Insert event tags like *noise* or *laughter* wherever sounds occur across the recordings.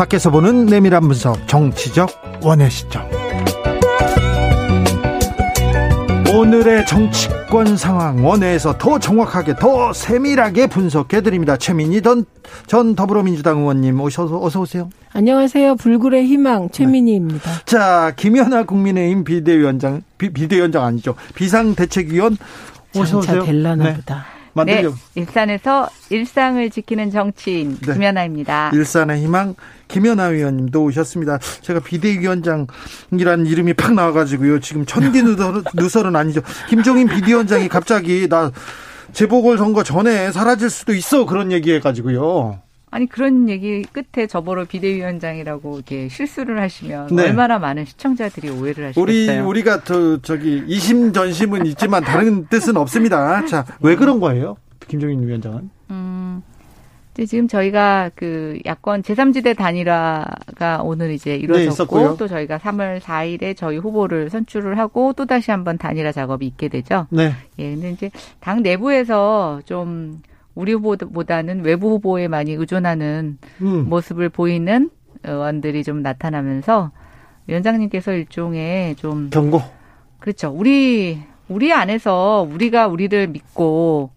밖에서 보는 내밀한 분석 정치적 원의 시점. 오늘의 정치권 상황 원회에서 더 정확하게 더 세밀하게 분석해 드립니다. 최민희 전, 전 더불어민주당 의원님 오셔서 어서 오세요. 안녕하세요. 불굴의 희망 최민희입니다. 네. 자 김연아 국민의힘 비대위원장 비, 비대위원장 아니죠 비상대책위원 어서 오세요. 될라나 네. 보다. 네, 일산에서 일상을 지키는 정치인 네. 김연아입니다. 일산의 희망 김연아 위원님도 오셨습니다. 제가 비대위원장이라는 이름이 팍 나와가지고요. 지금 천기 *laughs* 누설은 아니죠. 김종인 비대위원장이 갑자기 나 재보궐 선거 전에 사라질 수도 있어 그런 얘기해가지고요. 아니 그런 얘기 끝에 저보러 비대위원장이라고 이렇게 실수를 하시면 네. 얼마나 많은 시청자들이 오해를 하시겠어요. 우리 우리가 저 저기 이심 전심은 있지만 다른 뜻은 없습니다. 자, 왜 그런 거예요? 김종인 위원장은? 음. 지금 저희가 그 야권 제3지대 단일화가 오늘 이제 이루어졌고 네, 또 저희가 3월 4일에 저희 후보를 선출을 하고 또 다시 한번 단일화 작업이 있게 되죠. 네. 예, 근데 이제 당 내부에서 좀 우리 후보보다는 외부 후보에 많이 의존하는 음. 모습을 보이는 의원들이 좀 나타나면서 위원장님께서 일종의 좀 경고. 그렇죠. 우리 우리 안에서 우리가 우리를 믿고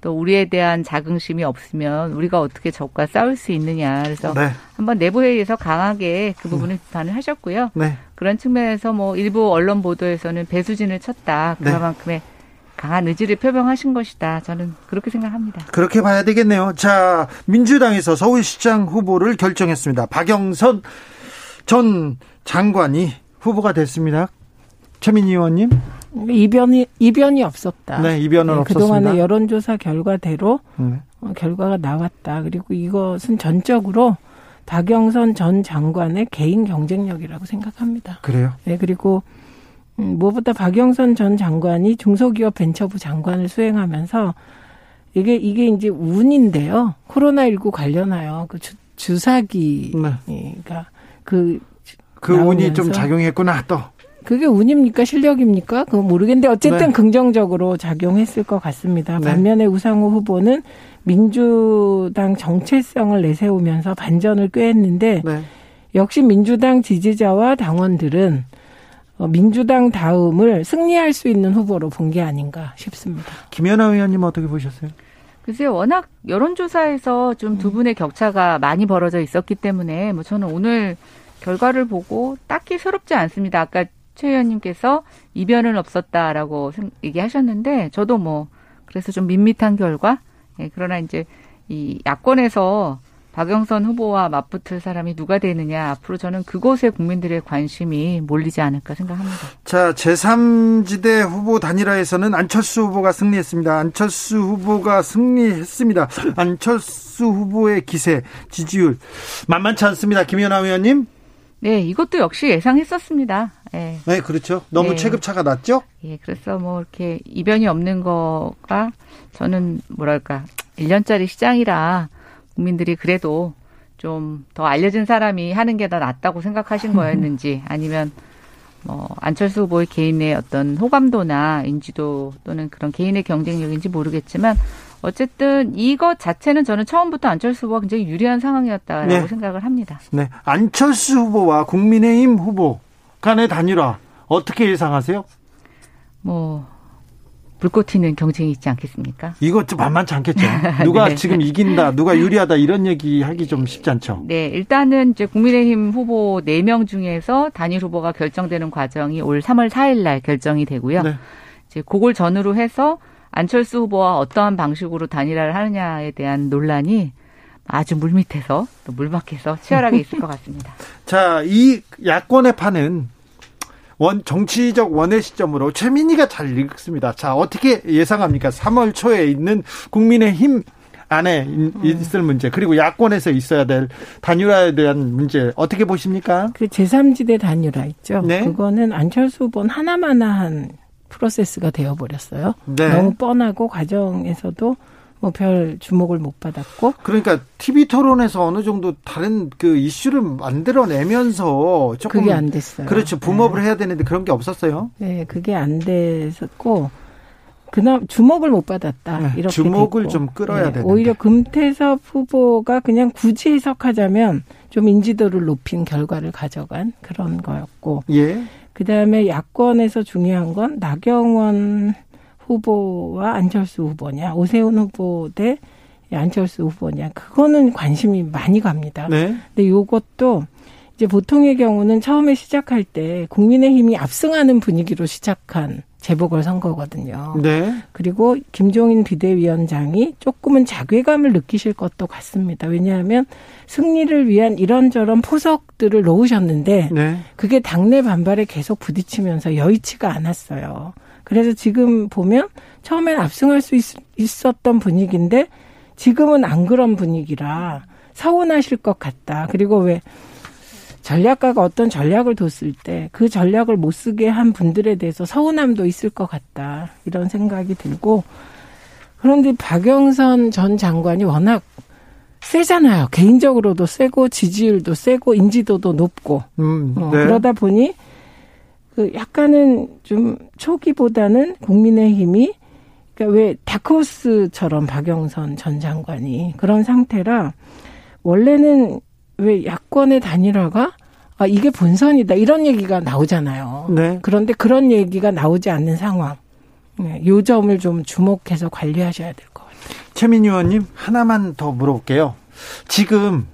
또 우리에 대한 자긍심이 없으면 우리가 어떻게 적과 싸울 수 있느냐. 그래서 네. 한번 내부 회의에서 강하게 그 부분을 음. 비판을 하셨고요. 네. 그런 측면에서 뭐 일부 언론 보도에서는 배수진을 쳤다. 네. 그만큼의 네. 강한 의지를 표명하신 것이다. 저는 그렇게 생각합니다. 그렇게 봐야 되겠네요. 자, 민주당에서 서울시장 후보를 결정했습니다. 박영선 전 장관이 후보가 됐습니다. 최민희 의원님. 이변이 이변이 없었다. 네, 이변은 네, 없었습니다. 그동안의 여론조사 결과대로 네. 어, 결과가 나왔다. 그리고 이것은 전적으로 박영선 전 장관의 개인 경쟁력이라고 생각합니다. 그래요? 네, 그리고 음, 무엇보다 박영선 전 장관이 중소기업 벤처부 장관을 수행하면서 이게 이게 이제 운인데요. 코로나 19 관련하여 그 주, 주사기 네. 그 그 운이 좀 작용했구나 또. 그게 운입니까 실력입니까? 그거 모르겠는데 어쨌든 네. 긍정적으로 작용했을 것 같습니다. 네. 반면에 우상호 후보는 민주당 정체성을 내세우면서 반전을 꾀했는데 네. 역시 민주당 지지자와 당원들은 어, 민주당 다음을 승리할 수 있는 후보로 본 게 아닌가 싶습니다. 김연아 의원님 어떻게 보셨어요? 글쎄요, 워낙 여론조사에서 좀 두 분의 격차가 많이 벌어져 있었기 때문에 뭐 저는 오늘 결과를 보고 딱히 새롭지 않습니다. 아까 최 의원님께서 이변은 없었다라고 얘기하셨는데 저도 뭐 그래서 좀 밋밋한 결과. 예, 그러나 이제 이 야권에서 박영선 후보와 맞붙을 사람이 누가 되느냐 앞으로 저는 그곳에 국민들의 관심이 몰리지 않을까 생각합니다. 자, 제3지대 후보 단일화에서는 안철수 후보가 승리했습니다. 안철수 후보가 승리했습니다. 안철수 후보의 기세, 지지율 만만치 않습니다. 김연아 의원님. 네, 이것도 역시 예상했었습니다. 네, 네 그렇죠. 너무 네. 체급차가 낮죠? 예, 그래서 뭐 이렇게 이변이 없는 거가 저는 뭐랄까 1년짜리 시장이라 국민들이 그래도 좀 더 알려진 사람이 하는 게 더 낫다고 생각하신 거였는지 *laughs* 아니면 뭐 안철수 후보의 개인의 어떤 호감도나 인지도 또는 그런 개인의 경쟁력인지 모르겠지만 어쨌든 이것 자체는 저는 처음부터 안철수 후보가 굉장히 유리한 상황이었다라고 네. 생각을 합니다. 네. 안철수 후보와 국민의힘 후보 간의 단일화 어떻게 예상하세요? 뭐 불꽃 튀는 경쟁이 있지 않겠습니까? 이것 좀 만만치 않겠죠. *laughs* 누가 네. 지금 이긴다, 누가 유리하다 이런 얘기 하기 좀 쉽지 않죠. 네, 일단은 이제 국민의힘 후보 4명 중에서 단일 후보가 결정되는 과정이 올 3월 4일 날 결정이 되고요. 네. 이제 그걸 전후로 해서 안철수 후보와 어떠한 방식으로 단일화를 하느냐에 대한 논란이 아주 물밑에서 또 물밖에서 치열하게 있을 것 같습니다. *laughs* 자, 이 야권의 판은 원 정치적 원의 시점으로 최민희가 잘 읽습니다. 자, 어떻게 예상합니까? 3월 초에 있는 국민의힘 안에 있을 문제 그리고 야권에서 있어야 될 단일화에 대한 문제 어떻게 보십니까? 그 제3지대 단일화 있죠. 네. 그거는 안철수 후보는 하나마나한 프로세스가 되어버렸어요. 네. 너무 뻔하고 과정에서도 뭐 별 주목을 못 받았고. 그러니까 TV 토론에서 어느 정도 다른 그 이슈를 만들어내면서 조금 그게 안 됐어요. 그렇죠. 붐업을 네. 해야 되는데 그런 게 없었어요. 네, 그게 안 됐었고 그나 주목을 못 받았다. 네, 이렇게 주목을 됐고. 좀 끌어야 네, 되는데. 오히려 금태섭 후보가 그냥 굳이 해석하자면 좀 인지도를 높인 결과를 가져간 그런 거였고. 예. 그다음에 야권에서 중요한 건 나경원 후보와 안철수 후보냐, 오세훈 후보 대 안철수 후보냐. 그거는 관심이 많이 갑니다. 네. 근데 요것도 이제 보통의 경우는 처음에 시작할 때 국민의힘이 압승하는 분위기로 시작한 재보궐 선거거든요. 네. 그리고 김종인 비대위원장이 조금은 자괴감을 느끼실 것도 같습니다. 왜냐하면 승리를 위한 이런저런 포석들을 놓으셨는데 네. 그게 당내 반발에 계속 부딪히면서 여의치가 않았어요. 그래서 지금 보면 처음엔 압승할 수 있, 있었던 분위기인데 지금은 안 그런 분위기라 서운하실 것 같다. 그리고 왜 전략가가 어떤 전략을 뒀을 때 그 전략을 못 쓰게 한 분들에 대해서 서운함도 있을 것 같다. 이런 생각이 들고 그런데 박영선 전 장관이 워낙 세잖아요. 개인적으로도 세고 지지율도 세고 인지도도 높고 음, 어, 네. 어, 그러다 보니 그 약간은 좀 초기보다는 국민의힘이 그러니까 왜 다크호스처럼 박영선 전 장관이 그런 상태라 원래는 왜 야권의 단일화가 아, 이게 본선이다. 이런 얘기가 나오잖아요. 네. 그런데 그런 얘기가 나오지 않는 상황. 네, 요 점을 좀 주목해서 관리하셔야 될 것 같아요. 최민희 의원님, 하나만 더 물어볼게요. 지금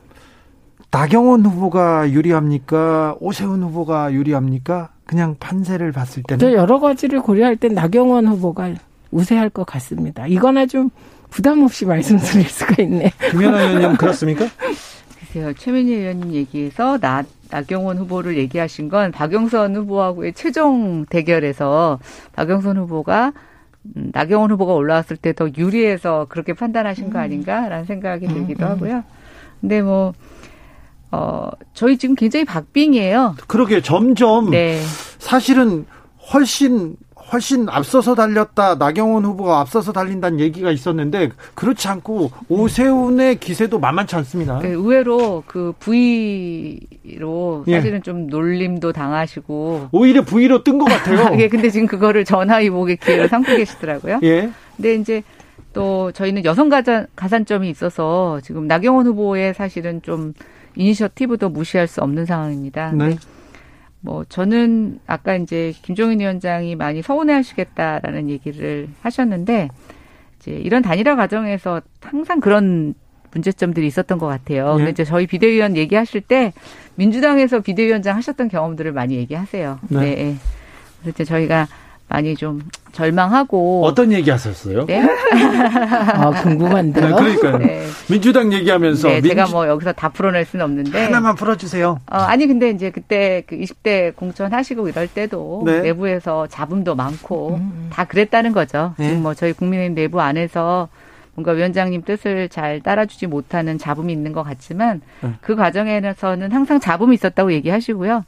나경원 후보가 유리합니까? 오세훈 후보가 유리합니까? 그냥 판세를 봤을 때는? 여러 가지를 고려할 때 나경원 후보가 우세할 것 같습니다. 이거나 좀 부담 없이 *laughs* 말씀드릴 수가 있네. 김연아 의원님 그렇습니까? *laughs* 글쎄요. 최민희 의원님 얘기에서 나, 나경원 후보를 얘기하신 건 박영선 후보하고의 최종 대결에서 박영선 후보가 음, 나경원 후보가 올라왔을 때 더 유리해서 그렇게 판단하신 거 음. 아닌가라는 생각이 들기도 음, 하고요. 근데 뭐, 어, 저희 지금 굉장히 박빙이에요. 그러게 점점 네. 사실은 훨씬 훨씬 앞서서 달렸다. 나경원 후보가 앞서서 달린다는 얘기가 있었는데 그렇지 않고 오세훈의 기세도 만만치 않습니다. 그 의외로 그 V로 예. 사실은 예. 좀 놀림도 당하시고 오히려 V로 뜬 것 같아요. *laughs* 예, 근데 지금 그거를 전화위복의 기회로 삼고 계시더라고요. 예. 근데 이제 또 저희는 여성 가산, 가산점이 있어서 지금 나경원 후보의 사실은 좀 이니셔티브도 무시할 수 없는 상황입니다. 네. 뭐 저는 아까 이제 김종인 위원장이 많이 서운해하시겠다라는 얘기를 하셨는데 이제 이런 단일화 과정에서 항상 그런 문제점들이 있었던 것 같아요. 예. 근데 이제 저희 비대위원 얘기하실 때 민주당에서 비대위원장 하셨던 경험들을 많이 얘기하세요. 네. 네. 그래서 이제 저희가 많이 좀 절망하고 어떤 얘기 하셨어요? 네. *laughs* 아, 궁금한데요. 네, 그러니까요. 네. 민주당 얘기하면서 네, 민주... 제가 뭐 여기서 다 풀어낼 수는 없는데 하나만 풀어주세요. 어, 아니 근데 이제 그때 그 20대 공천 하시고 이럴 때도 네. 내부에서 잡음도 많고 음, 음. 다 그랬다는 거죠. 네. 지금 뭐 저희 국민의힘 내부 안에서 뭔가 위원장님 뜻을 잘 따라주지 못하는 잡음이 있는 것 같지만 네. 그 과정에서는 항상 잡음이 있었다고 얘기하시고요.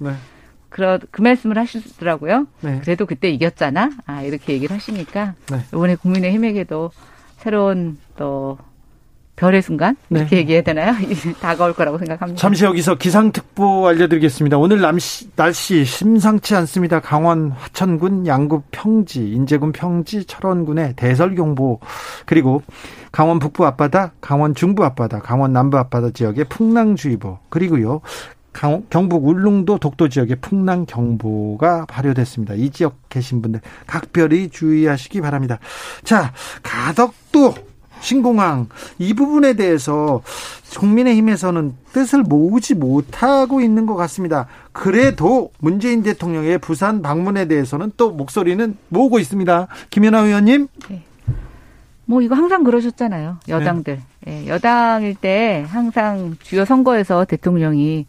네. 그러, 그 말씀을 하시더라고요. 네. 그래도 그때 이겼잖아. 아, 이렇게 얘기를 하시니까 네. 이번에 국민의힘에게도 새로운 또 별의 순간 네. 이렇게 얘기해야 되나요? *laughs* 다가올 거라고 생각합니다. 잠시 여기서 기상특보 알려드리겠습니다. 오늘 날씨, 날씨 심상치 않습니다. 강원 화천군 양구 평지, 인제군 평지, 철원군의 대설경보 그리고 강원 북부 앞바다, 강원 중부 앞바다, 강원 남부 앞바다 지역에 풍랑주의보 그리고요 경북 울릉도 독도 지역에 풍랑 경보가 발효됐습니다. 이 지역 계신 분들 각별히 주의하시기 바랍니다. 자, 가덕도 신공항 이 부분에 대해서 국민의힘에서는 뜻을 모으지 못하고 있는 것 같습니다. 그래도 문재인 대통령의 부산 방문에 대해서는 또 목소리는 모으고 있습니다. 김연아 의원님. 네. 뭐 이거 항상 그러셨잖아요. 여당들. 네. 네, 여당일 때 항상 주요 선거에서 대통령이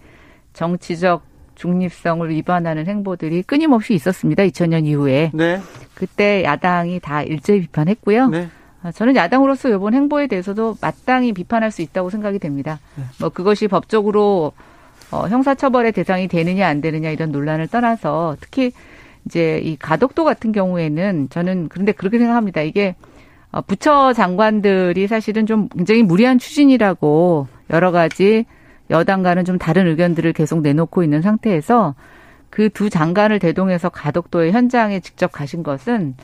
정치적 중립성을 위반하는 행보들이 끊임없이 있었습니다. 2000년 이후에. 네. 그때 야당이 다 일제히 비판했고요. 네. 아, 저는 야당으로서 이번 행보에 대해서도 마땅히 비판할 수 있다고 생각이 됩니다. 네. 뭐 그것이 법적으로 어, 형사처벌의 대상이 되느냐 안 되느냐 이런 논란을 떠나서 특히 이제 이 가덕도 같은 경우에는 저는 그런데 그렇게 생각합니다. 이게 어, 부처 장관들이 사실은 좀 굉장히 무리한 추진이라고 여러 가지 여당과는 좀 다른 의견들을 계속 내놓고 있는 상태에서 그 두 장관을 대동해서 가덕도의 현장에 직접 가신 것은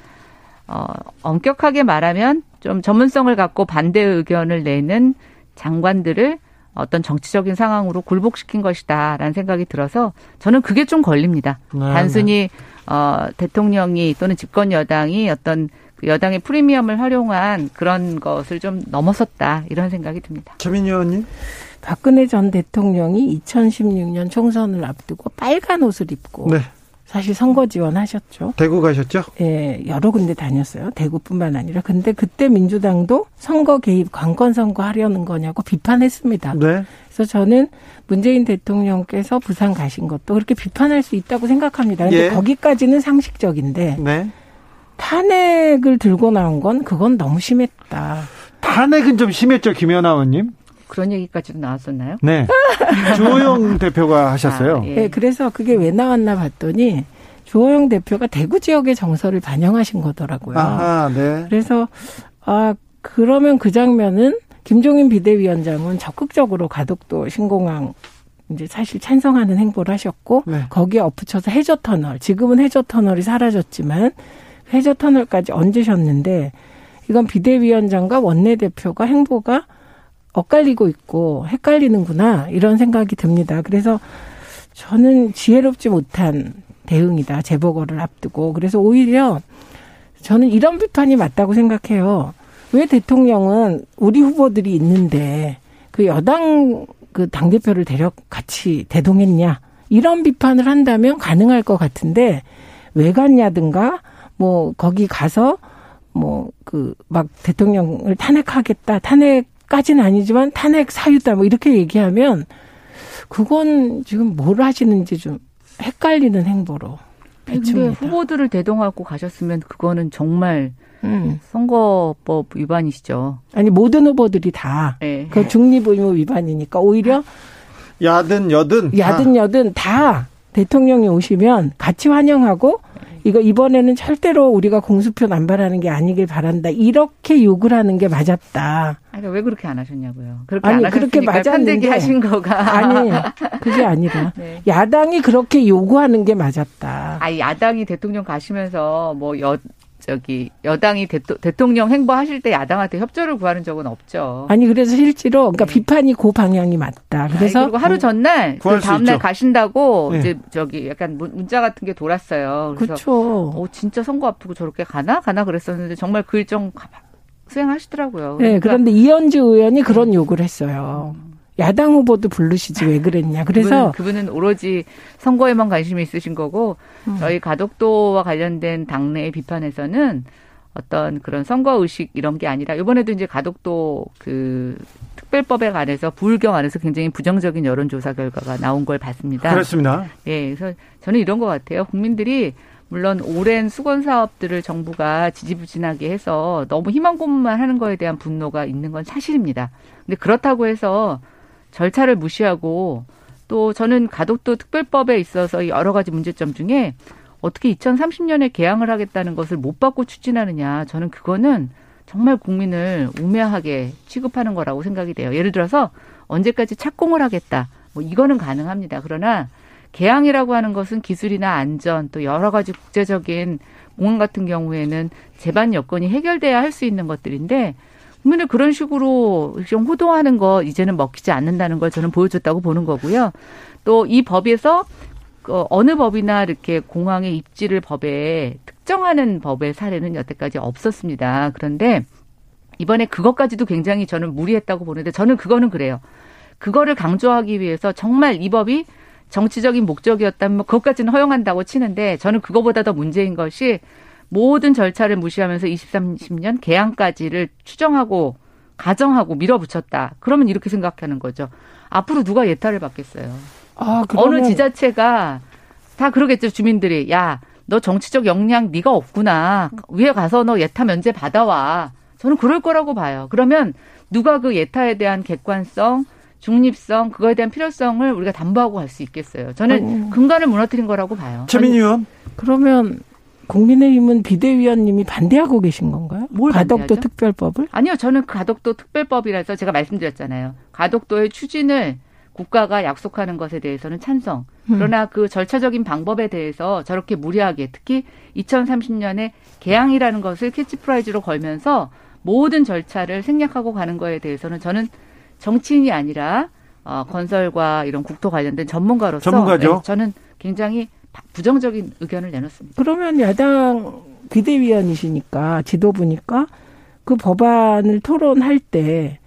어, 엄격하게 말하면 좀 전문성을 갖고 반대 의견을 내는 장관들을 어떤 정치적인 상황으로 굴복시킨 것이다라는 생각이 들어서 저는 그게 좀 걸립니다. 네, 단순히 네. 어, 대통령이 또는 집권 여당이 어떤 그 여당의 프리미엄을 활용한 그런 것을 좀 넘어섰다 이런 생각이 듭니다. 최민희 의원님. 박근혜 전 대통령이 2016년 총선을 앞두고 빨간 옷을 입고 네. 사실 선거 지원하셨죠. 대구 가셨죠? 예, 여러 군데 다녔어요. 대구뿐만 아니라. 근데 그때 민주당도 선거 개입, 관건 선거 하려는 거냐고 비판했습니다. 네. 그래서 저는 문재인 대통령께서 부산 가신 것도 그렇게 비판할 수 있다고 생각합니다. 근데 예. 거기까지는 상식적인데 네. 탄핵을 들고 나온 건 그건 너무 심했다. 탄핵은 좀 심했죠, 김연아 의원님? 그런 얘기까지도 나왔었나요? 네. *laughs* 주호영 대표가 하셨어요. 아, 예. 네, 그래서 그게 왜 나왔나 봤더니 주호영 대표가 대구 지역의 정서를 반영하신 거더라고요. 아, 네. 그래서 아 그러면 그 장면은 김종인 비대위원장은 적극적으로 가덕도 신공항 이제 사실 찬성하는 행보를 하셨고 네. 거기에 엎붙여서 해저 터널 지금은 해저 터널이 사라졌지만 해저 터널까지 얹으셨는데 이건 비대위원장과 원내대표가 행보가 엇갈리고 있고 헷갈리는구나 이런 생각이 듭니다. 그래서 저는 지혜롭지 못한 대응이다. 재보궐을 앞두고. 그래서 오히려 저는 이런 비판이 맞다고 생각해요. 왜 대통령은 우리 후보들이 있는데 그 여당 그 당대표를 데려 같이 대동했냐. 이런 비판을 한다면 가능할 것 같은데 왜 갔냐든가 뭐 거기 가서 뭐 그 막 대통령을 탄핵하겠다. 탄핵 까지는 아니지만 탄핵 사유다 뭐 이렇게 얘기하면 그건 지금 뭘 하시는지 좀 헷갈리는 행보로 근데 후보들을 대동하고 가셨으면 그거는 정말 음. 선거법 위반이시죠. 아니 모든 후보들이 다그 네. 중립 의무 위반이니까 오히려 야든 여든 야든 여든 다 대통령이 오시면 같이 환영하고 이거 이번에는 절대로 우리가 공수표 남발하는 게 아니길 바란다. 이렇게 욕을 하는 게 맞았다. 아니, 왜 그렇게 안 하셨냐고요. 그렇게 아니, 그렇게 맞았는데 하신 거가 아니 그게 아니라 *laughs* 네. 야당이 그렇게 요구하는 게 맞았다. 아, 야당이 대통령 가시면서 뭐 여 저기 여당이 대토, 령 행보하실 때 야당한테 협조를 구하는 적은 없죠. 아니 그래서 실제로 그러니까 네. 비판이 그 방향이 맞다. 그래서 아니, 그리고 하루 전날 그 다음 날 가신다고 네. 이제 저기 약간 문자 같은 게 돌았어요. 그래서 그렇죠. 어 진짜 선거 앞두고 저렇게 가나 가나 그랬었는데 정말 그 일정 수행하시더라고요. 네, 그러니까. 그런데 이현주 의원이 그런 요구를 했어요. 음. 야당 후보도 부르시지 왜 그랬냐. *laughs* 그래서 그분은, 그분은 오로지 선거에만 관심이 있으신 거고 음. 저희 가덕도와 관련된 당내의 비판에서는 어떤 그런 선거 의식 이런 게 아니라 이번에도 이제 가덕도 그 특별법에 관해서 불경 안에서 굉장히 부정적인 여론조사 결과가 나온 걸 봤습니다. 그렇습니다. 예, 그래서 저는 이런 것 같아요. 국민들이 물론 오랜 수건 사업들을 정부가 지지부진하게 해서 너무 희망 고문만 하는 거에 대한 분노가 있는 건 사실입니다. 근데 그렇다고 해서 절차를 무시하고 또 저는 가덕도 특별법에 있어서 여러 가지 문제점 중에 어떻게 2030년에 개항을 하겠다는 것을 못 받고 추진하느냐. 저는 그거는 정말 국민을 우매하게 취급하는 거라고 생각이 돼요. 예를 들어서 언제까지 착공을 하겠다. 뭐 이거는 가능합니다. 그러나 개항이라고 하는 것은 기술이나 안전 또 여러 가지 국제적인 공항 같은 경우에는 제반 여건이 해결돼야 할 수 있는 것들인데 국민을 그런 식으로 좀 호도하는 거 이제는 먹히지 않는다는 걸 저는 보여줬다고 보는 거고요. 또 이 법에서 그 어느 법이나 이렇게 공항의 입지를 법에 특정하는 법의 사례는 여태까지 없었습니다. 그런데 이번에 그것까지도 굉장히 저는 무리했다고 보는데 저는 그거는 그래요. 그거를 강조하기 위해서 정말 이 법이 정치적인 목적이었다면 뭐 그것까지는 허용한다고 치는데 저는 그거보다 더 문제인 것이 모든 절차를 무시하면서 20, 30년 개항까지를 추정하고 가정하고 밀어붙였다. 그러면 이렇게 생각하는 거죠. 앞으로 누가 예타를 받겠어요. 아, 어느 지자체가 다 그러겠죠. 주민들이 야, 너 정치적 역량 네가 없구나. 위에 가서 너 예타 면제 받아와. 저는 그럴 거라고 봐요. 그러면 누가 그 예타에 대한 객관성, 중립성, 그거에 대한 필요성을 우리가 담보하고 갈 수 있겠어요. 저는 아니, 근간을 무너뜨린 거라고 봐요. 최민희 의원. 그러면 국민의힘은 비대위원님이 반대하고 계신 건가요? 뭘 가덕도 반대하죠? 특별법을? 아니요, 저는 가덕도 특별법이라서 제가 말씀드렸잖아요. 가덕도의 추진을 국가가 약속하는 것에 대해서는 찬성. 음. 그러나 그 절차적인 방법에 대해서 저렇게 무리하게 특히 2030년에 개항이라는 것을 캐치프라이즈로 걸면서 모든 절차를 생략하고 가는 거에 대해서는 저는 정치인이 아니라 어, 건설과 이런 국토 관련된 전문가로서 전문가죠. 네, 저는 굉장히 부정적인 의견을 내놓습니다. 그러면 야당 비대위원이시니까 지도부니까 그 법안을 토론할 때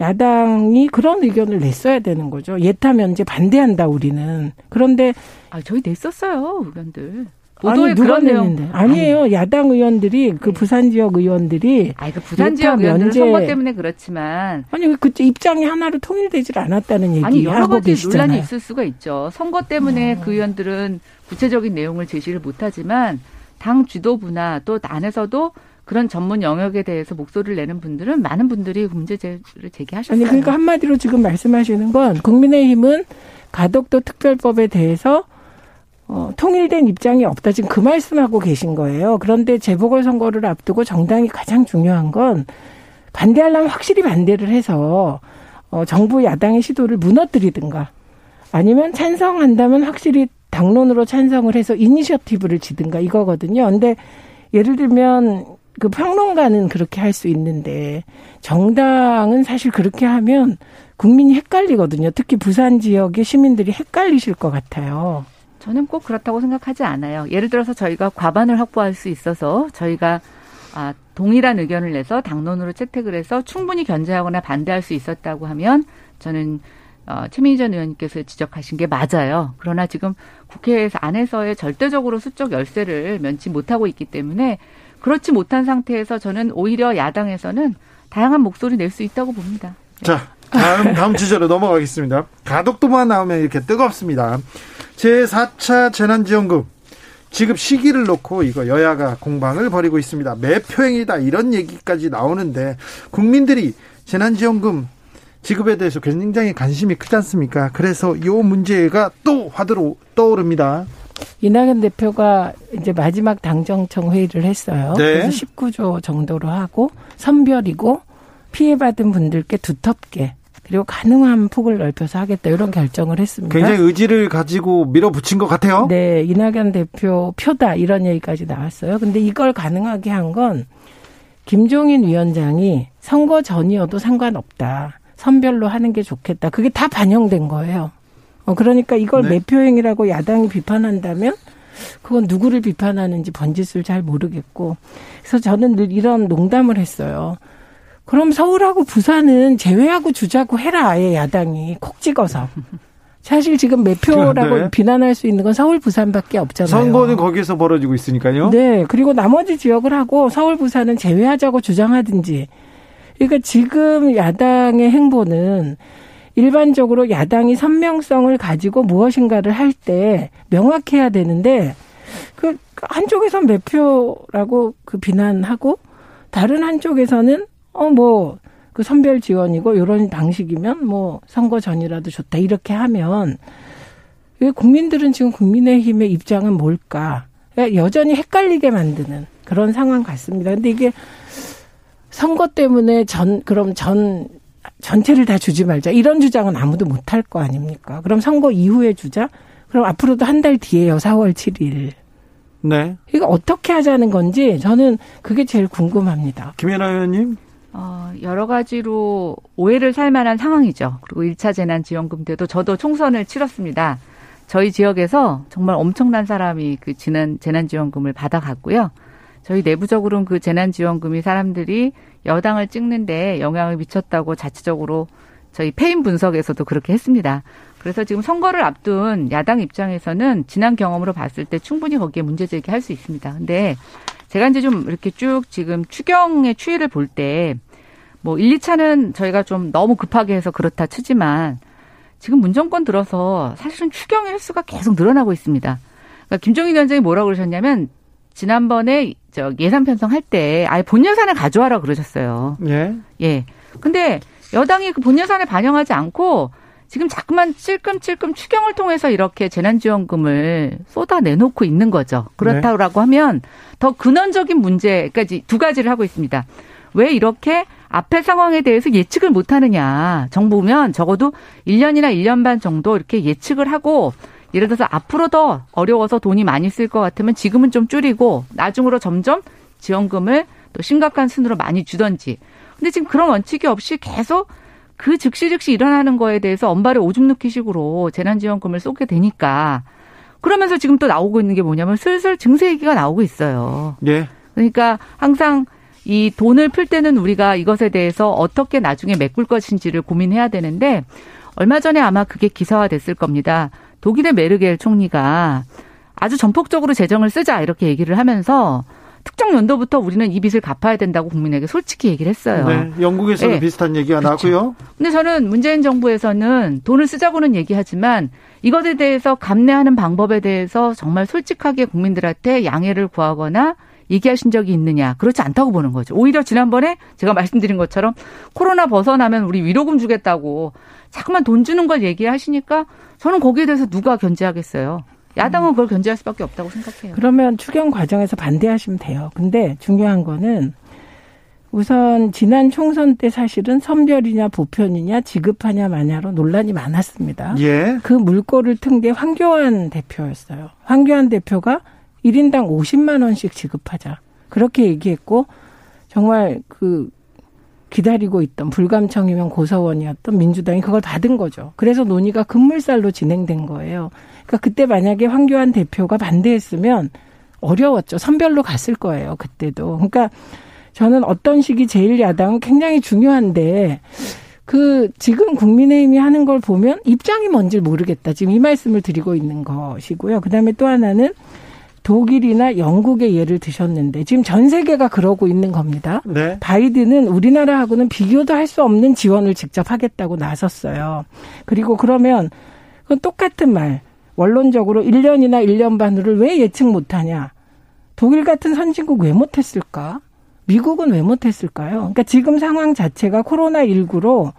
야당이 그런 의견을 냈어야 되는 거죠. 예타 면제 반대한다 우리는. 그런데 아 저희 냈었어요 의견들. 아니 누가 냈는데 아니에요 아니. 야당 의원들이 그 네. 부산 지역 의원들이 아니 그 부산 지역 의원들은 면제... 선거 때문에 그렇지만 아니 그때 입장이 하나로 통일되질 않았다는 얘기 아니 여러 가지. 논란이 있을 수가 있죠 선거 때문에 어. 그 의원들은 구체적인 내용을 제시를 못하지만 당 지도부나 또 안에서도 그런 전문 영역에 대해서 목소리를 내는 분들은 많은 분들이 문제제를 제기하셨어요. 아니 그러니까 한마디로 지금 말씀하시는 건 국민의힘은 가덕도 특별법에 대해서 어, 통일된 입장이 없다. 지금 그 말씀하고 계신 거예요. 그런데 재보궐 선거를 앞두고 정당이 가장 중요한 건 반대하려면 확실히 반대를 해서 어, 정부 야당의 시도를 무너뜨리든가 아니면 찬성한다면 확실히 당론으로 찬성을 해서 이니셔티브를 지든가 이거거든요. 근데 예를 들면 그 평론가는 그렇게 할 수 있는데 정당은 사실 그렇게 하면 국민이 헷갈리거든요. 특히 부산 지역의 시민들이 헷갈리실 것 같아요. 저는 꼭 그렇다고 생각하지 않아요. 예를 들어서 저희가 과반을 확보할 수 있어서 저희가 아, 동일한 의견을 내서 당론으로 채택을 해서 충분히 견제하거나 반대할 수 있었다고 하면 저는 어, 최민희 전 의원님께서 지적하신 게 맞아요. 그러나 지금 국회에서 안에서의 절대적으로 수적 열세를 면치 못하고 있기 때문에 그렇지 못한 상태에서 저는 오히려 야당에서는 다양한 목소리 낼 수 있다고 봅니다. 자, 다음 다음 주제로 넘어가겠습니다. 가덕도만 나오면 이렇게 뜨겁습니다. 제4차 재난지원금 지급 시기를 놓고 이거 여야가 공방을 벌이고 있습니다. 매표행이다 이런 얘기까지 나오는데 국민들이 재난지원금 지급에 대해서 굉장히 관심이 크지 않습니까? 그래서 이 문제가 또 화두로 떠오릅니다. 이낙연 대표가 이제 마지막 당정청 회의를 했어요. 네. 그래서 19조 정도로 하고 선별이고 피해받은 분들께 두텁게 그리고 가능한 폭을 넓혀서 하겠다 이런 결정을 했습니다. 굉장히 의지를 가지고 밀어붙인 것 같아요. 네, 이낙연 대표 표다 이런 얘기까지 나왔어요. 근데 이걸 가능하게 한 건 김종인 위원장이 선거 전이어도 상관없다. 선별로 하는 게 좋겠다. 그게 다 반영된 거예요. 어, 그러니까 이걸 네. 매표행이라고 야당이 비판한다면 그건 누구를 비판하는지 번짓을 잘 모르겠고. 그래서 저는 늘 이런 농담을 했어요. 그럼 서울하고 부산은 제외하고 주자고 해라 아예 야당이 콕 찍어서. 사실 지금 매표라고 *laughs* 네. 비난할 수 있는 건 서울 부산밖에 없잖아요. 선거는 거기에서 벌어지고 있으니까요. 네. 그리고 나머지 지역을 하고 서울 부산은 제외하자고 주장하든지. 그러니까 지금 야당의 행보는 일반적으로 야당이 선명성을 가지고 무엇인가를 할 때 명확해야 되는데 그 한쪽에선 매표라고 그 비난하고 다른 한쪽에서는 어, 뭐, 그 선별 지원이고, 요런 방식이면 뭐, 선거 전이라도 좋다. 이렇게 하면, 국민들은 지금 국민의힘의 입장은 뭘까? 그러니까 여전히 헷갈리게 만드는 그런 상황 같습니다. 근데 이게 선거 때문에 전, 그럼 전, 전체를 다 주지 말자. 이런 주장은 아무도 못 할 거 아닙니까? 그럼 선거 이후에 주자? 그럼 앞으로도 한 달 뒤에요. 4월 7일. 네. 이거 어떻게 하자는 건지 저는 그게 제일 궁금합니다. 김연아 의원님? 어, 여러 가지로 오해를 살 만한 상황이죠. 그리고 1차 재난지원금 때도 저도 총선을 치렀습니다. 저희 지역에서 정말 엄청난 사람이 그 지난 재난지원금을 받아갔고요. 저희 내부적으로는 그 재난지원금이 사람들이 여당을 찍는데 영향을 미쳤다고 자체적으로 저희 패인 분석에서도 그렇게 했습니다. 그래서 지금 선거를 앞둔 야당 입장에서는 지난 경험으로 봤을 때 충분히 거기에 문제 제기할 수 있습니다. 근데 제가 이제 좀 이렇게 쭉 지금 추경의 추이를 볼 때 뭐 1, 2차는 저희가 좀 너무 급하게 해서 그렇다 치지만 지금 문정권 들어서 사실은 추경의 횟수가 계속 늘어나고 있습니다. 그러니까 김종인 위원장이 뭐라고 그러셨냐면 지난번에 저 예산 편성할 때 아예 본 예산을 가져와라 그러셨어요. 예. 예. 근데 여당이 그본 예산에 반영하지 않고 지금 자꾸만 찔끔찔끔 추경을 통해서 이렇게 재난지원금을 쏟아내놓고 있는 거죠. 그렇다고 네. 하면 더 근원적인 문제까지 두 가지를 하고 있습니다. 왜 이렇게 앞에 상황에 대해서 예측을 못하느냐. 정부면 적어도 1년이나 1년 반 정도 이렇게 예측을 하고 예를 들어서 앞으로 더 어려워서 돈이 많이 쓸 것 같으면 지금은 좀 줄이고 나중으로 점점 지원금을 또 심각한 순으로 많이 주던지. 근데 지금 그런 원칙이 없이 계속 그 즉시 즉시 일어나는 거에 대해서 언 발에 오줌 누기 식으로 재난지원금을 쏘게 되니까 그러면서 지금 또 나오고 있는 게 뭐냐면 슬슬 증세 얘기가 나오고 있어요. 예. 그러니까 항상 이 돈을 풀 때는 우리가 이것에 대해서 어떻게 나중에 메꿀 것인지를 고민해야 되는데 얼마 전에 아마 그게 기사화 됐을 겁니다. 독일의 메르겔 총리가 아주 전폭적으로 재정을 쓰자 이렇게 얘기를 하면서 특정 연도부터 우리는 이 빚을 갚아야 된다고 국민에게 솔직히 얘기를 했어요. 네, 영국에서도 네. 비슷한 얘기가 그렇죠. 나고요. 근데 저는 문재인 정부에서는 돈을 쓰자고는 얘기하지만 이것에 대해서 감내하는 방법에 대해서 정말 솔직하게 국민들한테 양해를 구하거나 얘기하신 적이 있느냐. 그렇지 않다고 보는 거죠. 오히려 지난번에 제가 말씀드린 것처럼 코로나 벗어나면 우리 위로금 주겠다고 자꾸만 돈 주는 걸 얘기하시니까 저는 거기에 대해서 누가 견제하겠어요. 야당은 그걸 견제할 수밖에 없다고 생각해요. 그러면 추경 과정에서 반대하시면 돼요. 근데 중요한 거는 우선 지난 총선 때 사실은 선별이냐 보편이냐 지급하냐 마냐로 논란이 많았습니다. 예. 그 물꼬를 튼 게 황교안 대표였어요. 황교안 대표가 1인당 50만 원씩 지급하자. 그렇게 얘기했고 정말 그 기다리고 있던 불감청이면 고서원이었던 민주당이 그걸 받은 거죠. 그래서 논의가 급물살로 진행된 거예요. 그러니까 그때 만약에 황교안 대표가 반대했으면 어려웠죠. 선별로 갔을 거예요. 그때도. 그러니까 저는 어떤 식이 제일 야당은 굉장히 중요한데 그 지금 국민의힘이 하는 걸 보면 입장이 뭔지 모르겠다. 지금 이 말씀을 드리고 있는 것이고요. 그다음에 또 하나는 독일이나 영국의 예를 드셨는데 지금 전 세계가 그러고 있는 겁니다. 네. 바이든은 우리나라하고는 비교도 할 수 없는 지원을 직접 하겠다고 나섰어요. 그리고 그러면 그건 똑같은 말. 원론적으로 1년이나 1년 반으로를 왜 예측 못하냐? 독일 같은 선진국 왜 못했을까? 미국은 왜 못했을까요? 그러니까 지금 상황 자체가 코로나19로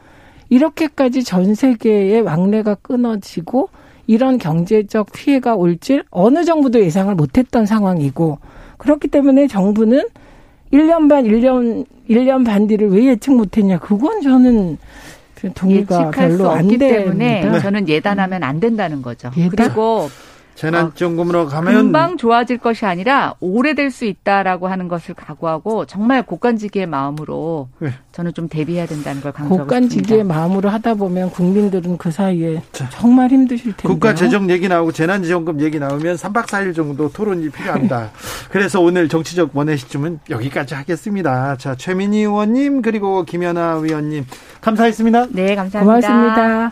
이렇게까지 전 세계의 왕래가 끊어지고 이런 경제적 피해가 올 줄 어느 정부도 예상을 못했던 상황이고 그렇기 때문에 정부는 1년 반, 1년, 1년 반 뒤를 왜 예측 못했냐. 그건 저는 동의가 별로 안 때문에 저는 예단하면 안 된다는 거죠. 예단? 그리고 재난지원금으로 가면 금방 좋아질 것이 아니라 오래될 수 있다라고 하는 것을 각오하고 정말 곡간지기의 마음으로 네. 저는 좀 대비해야 된다는 걸 강조하고 곡간지기의 싶습니다. 마음으로 하다 보면 국민들은 그 사이에 자, 정말 힘드실 텐데 국가 재정 얘기 나오고 재난지원금 얘기 나오면 3박 4일 정도 토론이 필요합니다. 그래서 오늘 정치적 원의 시점은 여기까지 하겠습니다. 자 최민희 의원님 그리고 김연아 위원님 감사했습니다. 네 감사합니다. 고맙습니다.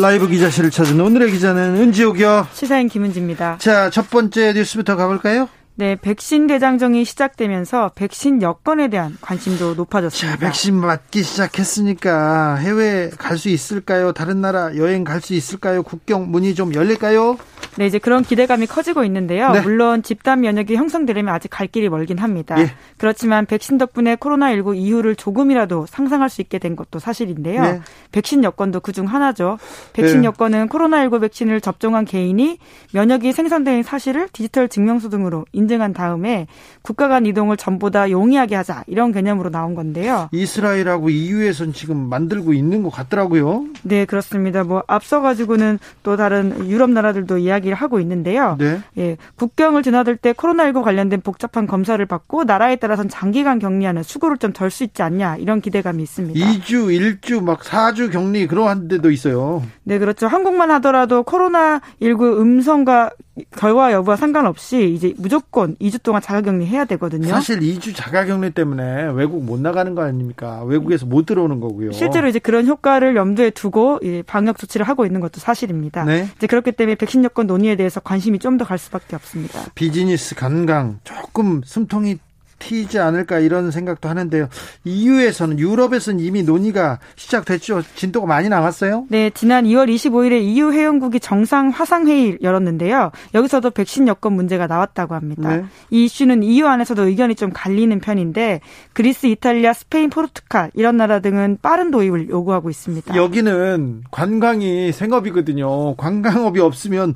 라이브 기자실을 찾은 오늘의 기자는 은지옥이요. 시사인 김은지입니다. 자, 첫 번째 뉴스부터 가볼까요? 네, 백신 대장정이 시작되면서 백신 여건에 대한 관심도 높아졌습니다. 자, 백신 맞기 시작했으니까 해외 갈 수 있을까요? 다른 나라 여행 갈 수 있을까요? 국경 문이 좀 열릴까요? 네, 이제 그런 기대감이 커지고 있는데요. 네. 물론 집단 면역이 형성되려면 아직 갈 길이 멀긴 합니다. 예. 그렇지만 백신 덕분에 코로나19 이후를 조금이라도 상상할 수 있게 된 것도 사실인데요. 네. 백신 여건도 그중 하나죠. 백신 네. 여건은 코로나19 백신을 접종한 개인이 면역이 생성된 사실을 디지털 증명서 등으로 인 검증한 다음에 국가 간 이동을 전보다 용이하게 하자 이런 개념으로 나온 건데요. 이스라엘하고 EU에선 지금 만들고 있는 것 같더라고요. 네, 그렇습니다. 뭐 앞서 가지고는 또 다른 유럽 나라들도 이야기를 하고 있는데요. 네. 예, 국경을 드나들 때 코로나19 관련된 복잡한 검사를 받고 나라에 따라서는 장기간 격리하는 수고를 좀 덜 수 있지 않냐 이런 기대감이 있습니다. 2주, 1주, 막 4주 격리 그러한 데도 있어요. 네, 그렇죠. 한국만 하더라도 코로나19 음성과 결과 여부와 상관없이 이제 무조건 2주 동안 자가격리 해야 되거든요. 사실 2주 자가격리 때문에 외국 못 나가는 거 아닙니까? 외국에서 못 들어오는 거고요. 실제로 이제 그런 효과를 염두에 두고 방역 조치를 하고 있는 것도 사실입니다. 네. 이제 그렇기 때문에 백신 여권 논의에 대해서 관심이 좀 더 갈 수밖에 없습니다. 비즈니스 관광 조금 숨통이 튀지 않을까 이런 생각도 하는데요. EU에서는 유럽에서는 이미 논의가 시작됐죠. 진도가 많이 나왔어요? 네, 지난 2월 25일에 EU 회원국이 정상 화상 회의를 열었는데요. 여기서도 백신 여건 문제가 나왔다고 합니다. 네. 이 이슈는 EU 안에서도 의견이 좀 갈리는 편인데 그리스, 이탈리아, 스페인, 포르투갈 이런 나라 등은 빠른 도입을 요구하고 있습니다. 여기는 관광이 생업이거든요. 관광업이 없으면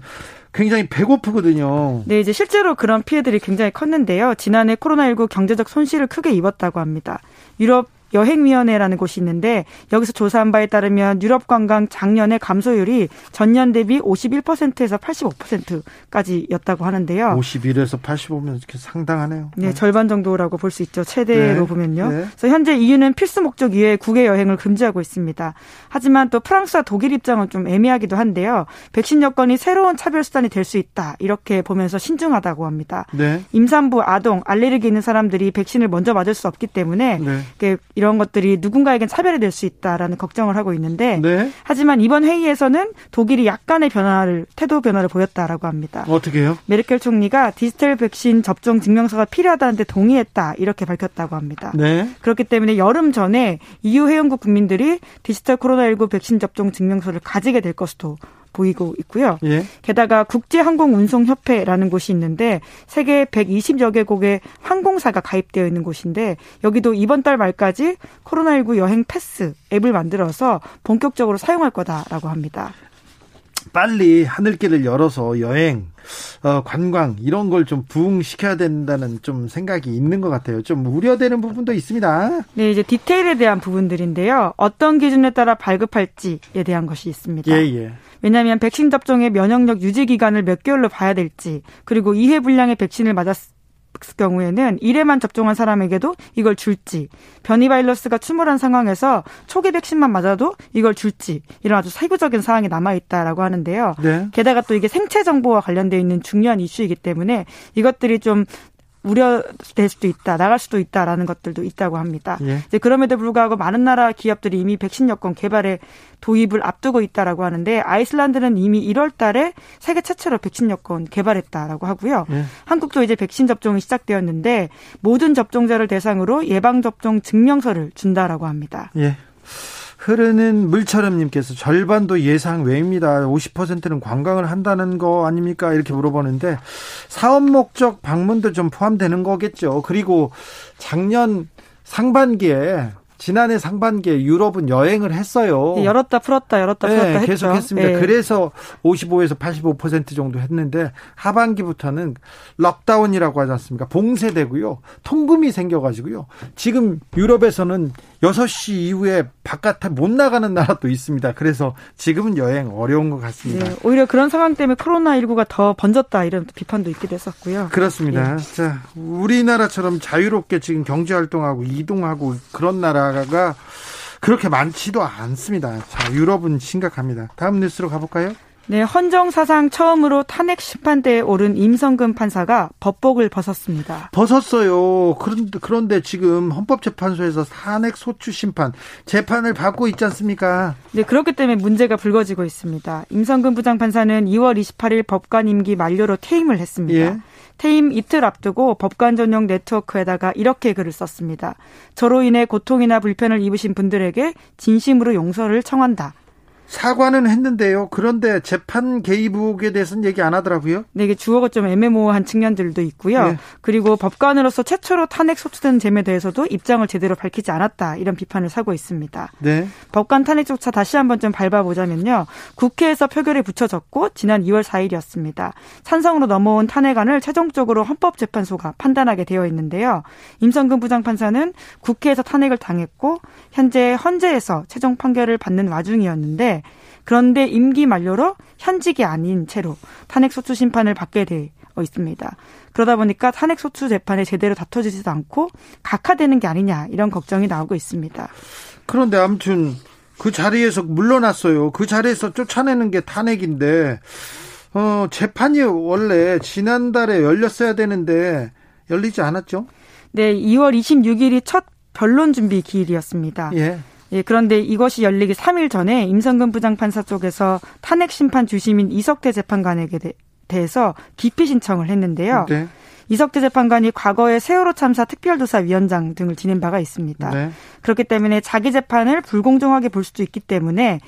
굉장히 배고프거든요. 네, 이제 실제로 그런 피해들이 굉장히 컸는데요. 지난해 코로나19 경제적 손실을 크게 입었다고 합니다. 유럽 여행위원회라는 곳이 있는데 여기서 조사한 바에 따르면 유럽 관광 작년에 감소율이 전년 대비 51%에서 85%까지였다고 하는데요. 51에서 85면 이렇게 상당하네요. 네, 네. 절반 정도라고 볼 수 있죠. 최대로 네. 보면요. 네. 그래서 현재 EU는 필수 목적 이외에 국외 여행을 금지하고 있습니다. 하지만 또 프랑스와 독일 입장은 좀 애매하기도 한데요. 백신 여건이 새로운 차별 수단이 될 수 있다. 이렇게 보면서 신중하다고 합니다. 네. 임산부, 아동, 알레르기 있는 사람들이 백신을 먼저 맞을 수 없기 때문에 네. 이런 것들이 누군가에겐 차별이 될 수 있다라는 걱정을 하고 있는데 네. 하지만 이번 회의에서는 독일이 약간의 변화를 태도 변화를 보였다라고 합니다. 어떻게요? 메르켈 총리가 디지털 백신 접종 증명서가 필요하다는데 동의했다 이렇게 밝혔다고 합니다. 네. 그렇기 때문에 여름 전에 EU 회원국 국민들이 디지털 코로나19 백신 접종 증명서를 가지게 될 것으로 보이고 있고요. 예. 게다가 국제항공운송협회라는 곳이 있는데 세계 120여 개국의 항공사가 가입되어 있는 곳인데 여기도 이번 달 말까지 코로나19 여행 패스 앱을 만들어서 본격적으로 사용할 거다라고 합니다. 빨리 하늘길을 열어서 여행, 어, 관광 이런 걸 좀 부흥시켜야 된다는 좀 생각이 있는 것 같아요. 좀 우려되는 부분도 있습니다. 네, 이제 디테일에 대한 부분들인데요. 어떤 기준에 따라 발급할지에 대한 것이 있습니다. 예, 예. 왜냐하면 백신 접종의 면역력 유지 기간을 몇 개월로 봐야 될지 그리고 이해 불량의 백신을 맞았 경우에는 1회만 접종한 사람에게도 이걸 줄지 변이 바이러스가 출몰한 상황에서 초기 백신만 맞아도 이걸 줄지 이런 아주 세부적인 사항이 남아 있다라고 하는데요. 네. 게다가 또 이게 생체 정보와 관련되어 있는 중요한 이슈이기 때문에 이것들이 좀 우려될 수도 있다, 나갈 수도 있다라는 것들도 있다고 합니다. 예. 이제 그럼에도 불구하고 많은 나라 기업들이 이미 백신 여권 개발에 도입을 앞두고 있다라고 하는데 아이슬란드는 이미 1월 달에 세계 최초로 백신 여권 개발했다라고 하고요. 예. 한국도 이제 백신 접종이 시작되었는데 모든 접종자를 대상으로 예방 접종 증명서를 준다라고 합니다. 예. 흐르는 물처럼님께서 절반도 예상 외입니다. 50%는 관광을 한다는 거 아닙니까? 이렇게 물어보는데 사업 목적 방문도 좀 포함되는 거겠죠. 그리고 작년 상반기에 지난해 상반기에 유럽은 여행을 했어요. 네, 열었다 풀었다 열었다 네, 풀었다 계속 했죠. 했습니다. 네. 그래서 55에서 85% 정도 했는데 하반기부터는 럭다운이라고 하지 않습니까? 봉쇄되고요. 통금이 생겨가지고요. 지금 유럽에서는 6시 이후에 바깥에 못 나가는 나라도 있습니다. 그래서 지금은 여행 어려운 것 같습니다. 네, 오히려 그런 상황 때문에 코로나19가 더 번졌다 이런 비판도 있기도 했었고요. 그렇습니다. 예. 자, 우리나라처럼 자유롭게 지금 경제활동하고 이동하고 그런 나라 가 그렇게 많지도 않습니다. 자, 유럽은 심각합니다. 다음 뉴스로 가볼까요? 네, 헌정 사상 처음으로 탄핵 심판대에 오른 임성근 판사가 법복을 벗었습니다. 벗었어요. 그런데, 그런데 지금 헌법재판소에서 탄핵 소추 심판 재판을 받고 있지 않습니까? 네, 그렇기 때문에 문제가 불거지고 있습니다. 임성근 부장 판사는 2월 28일 법관 임기 만료로 퇴임을 했습니다. 예. 퇴임 이틀 앞두고 법관 전용 네트워크에다가 이렇게 글을 썼습니다. 저로 인해 고통이나 불편을 입으신 분들에게 진심으로 용서를 청한다. 사과는 했는데요. 그런데 재판 개입 의혹에 대해서는 얘기 안 하더라고요. 네, 이게 주어가 좀 애매모호한 측면들도 있고요. 네. 그리고 법관으로서 최초로 탄핵 소추된 점에 대해서도 입장을 제대로 밝히지 않았다 이런 비판을 사고 있습니다. 네. 법관 탄핵 조차 다시 한번 좀 밟아보자면요. 국회에서 표결에 붙여졌고 지난 2월 4일이었습니다. 찬성으로 넘어온 탄핵안을 최종적으로 헌법재판소가 판단하게 되어 있는데요. 임성근 부장판사는 국회에서 탄핵을 당했고 현재 헌재에서 최종 판결을 받는 와중이었는데 그런데 임기 만료로 현직이 아닌 채로 탄핵 소추 심판을 받게 되어 있습니다. 그러다 보니까 탄핵 소추 재판에 제대로 다퉈지지도 않고 각하되는 게 아니냐 이런 걱정이 나오고 있습니다. 그런데 아무튼 그 자리에서 물러났어요. 그 자리에서 쫓아내는 게 탄핵인데 어, 재판이 원래 지난달에 열렸어야 되는데 열리지 않았죠? 네, 2월 26일이 첫 변론 준비 기일이었습니다. 예. 예, 그런데 이것이 열리기 3일 전에 임성근 부장판사 쪽에서 탄핵 심판 주심인 이석태 재판관에게 대 해서 기피 신청을 했는데요. 네. 이석태 재판관이 과거에 세월호 참사 특별조사위원장 등을 지낸 바가 있습니다. 네. 그렇기 때문에 자기 재판을 불공정하게 볼 수도 있기 때문에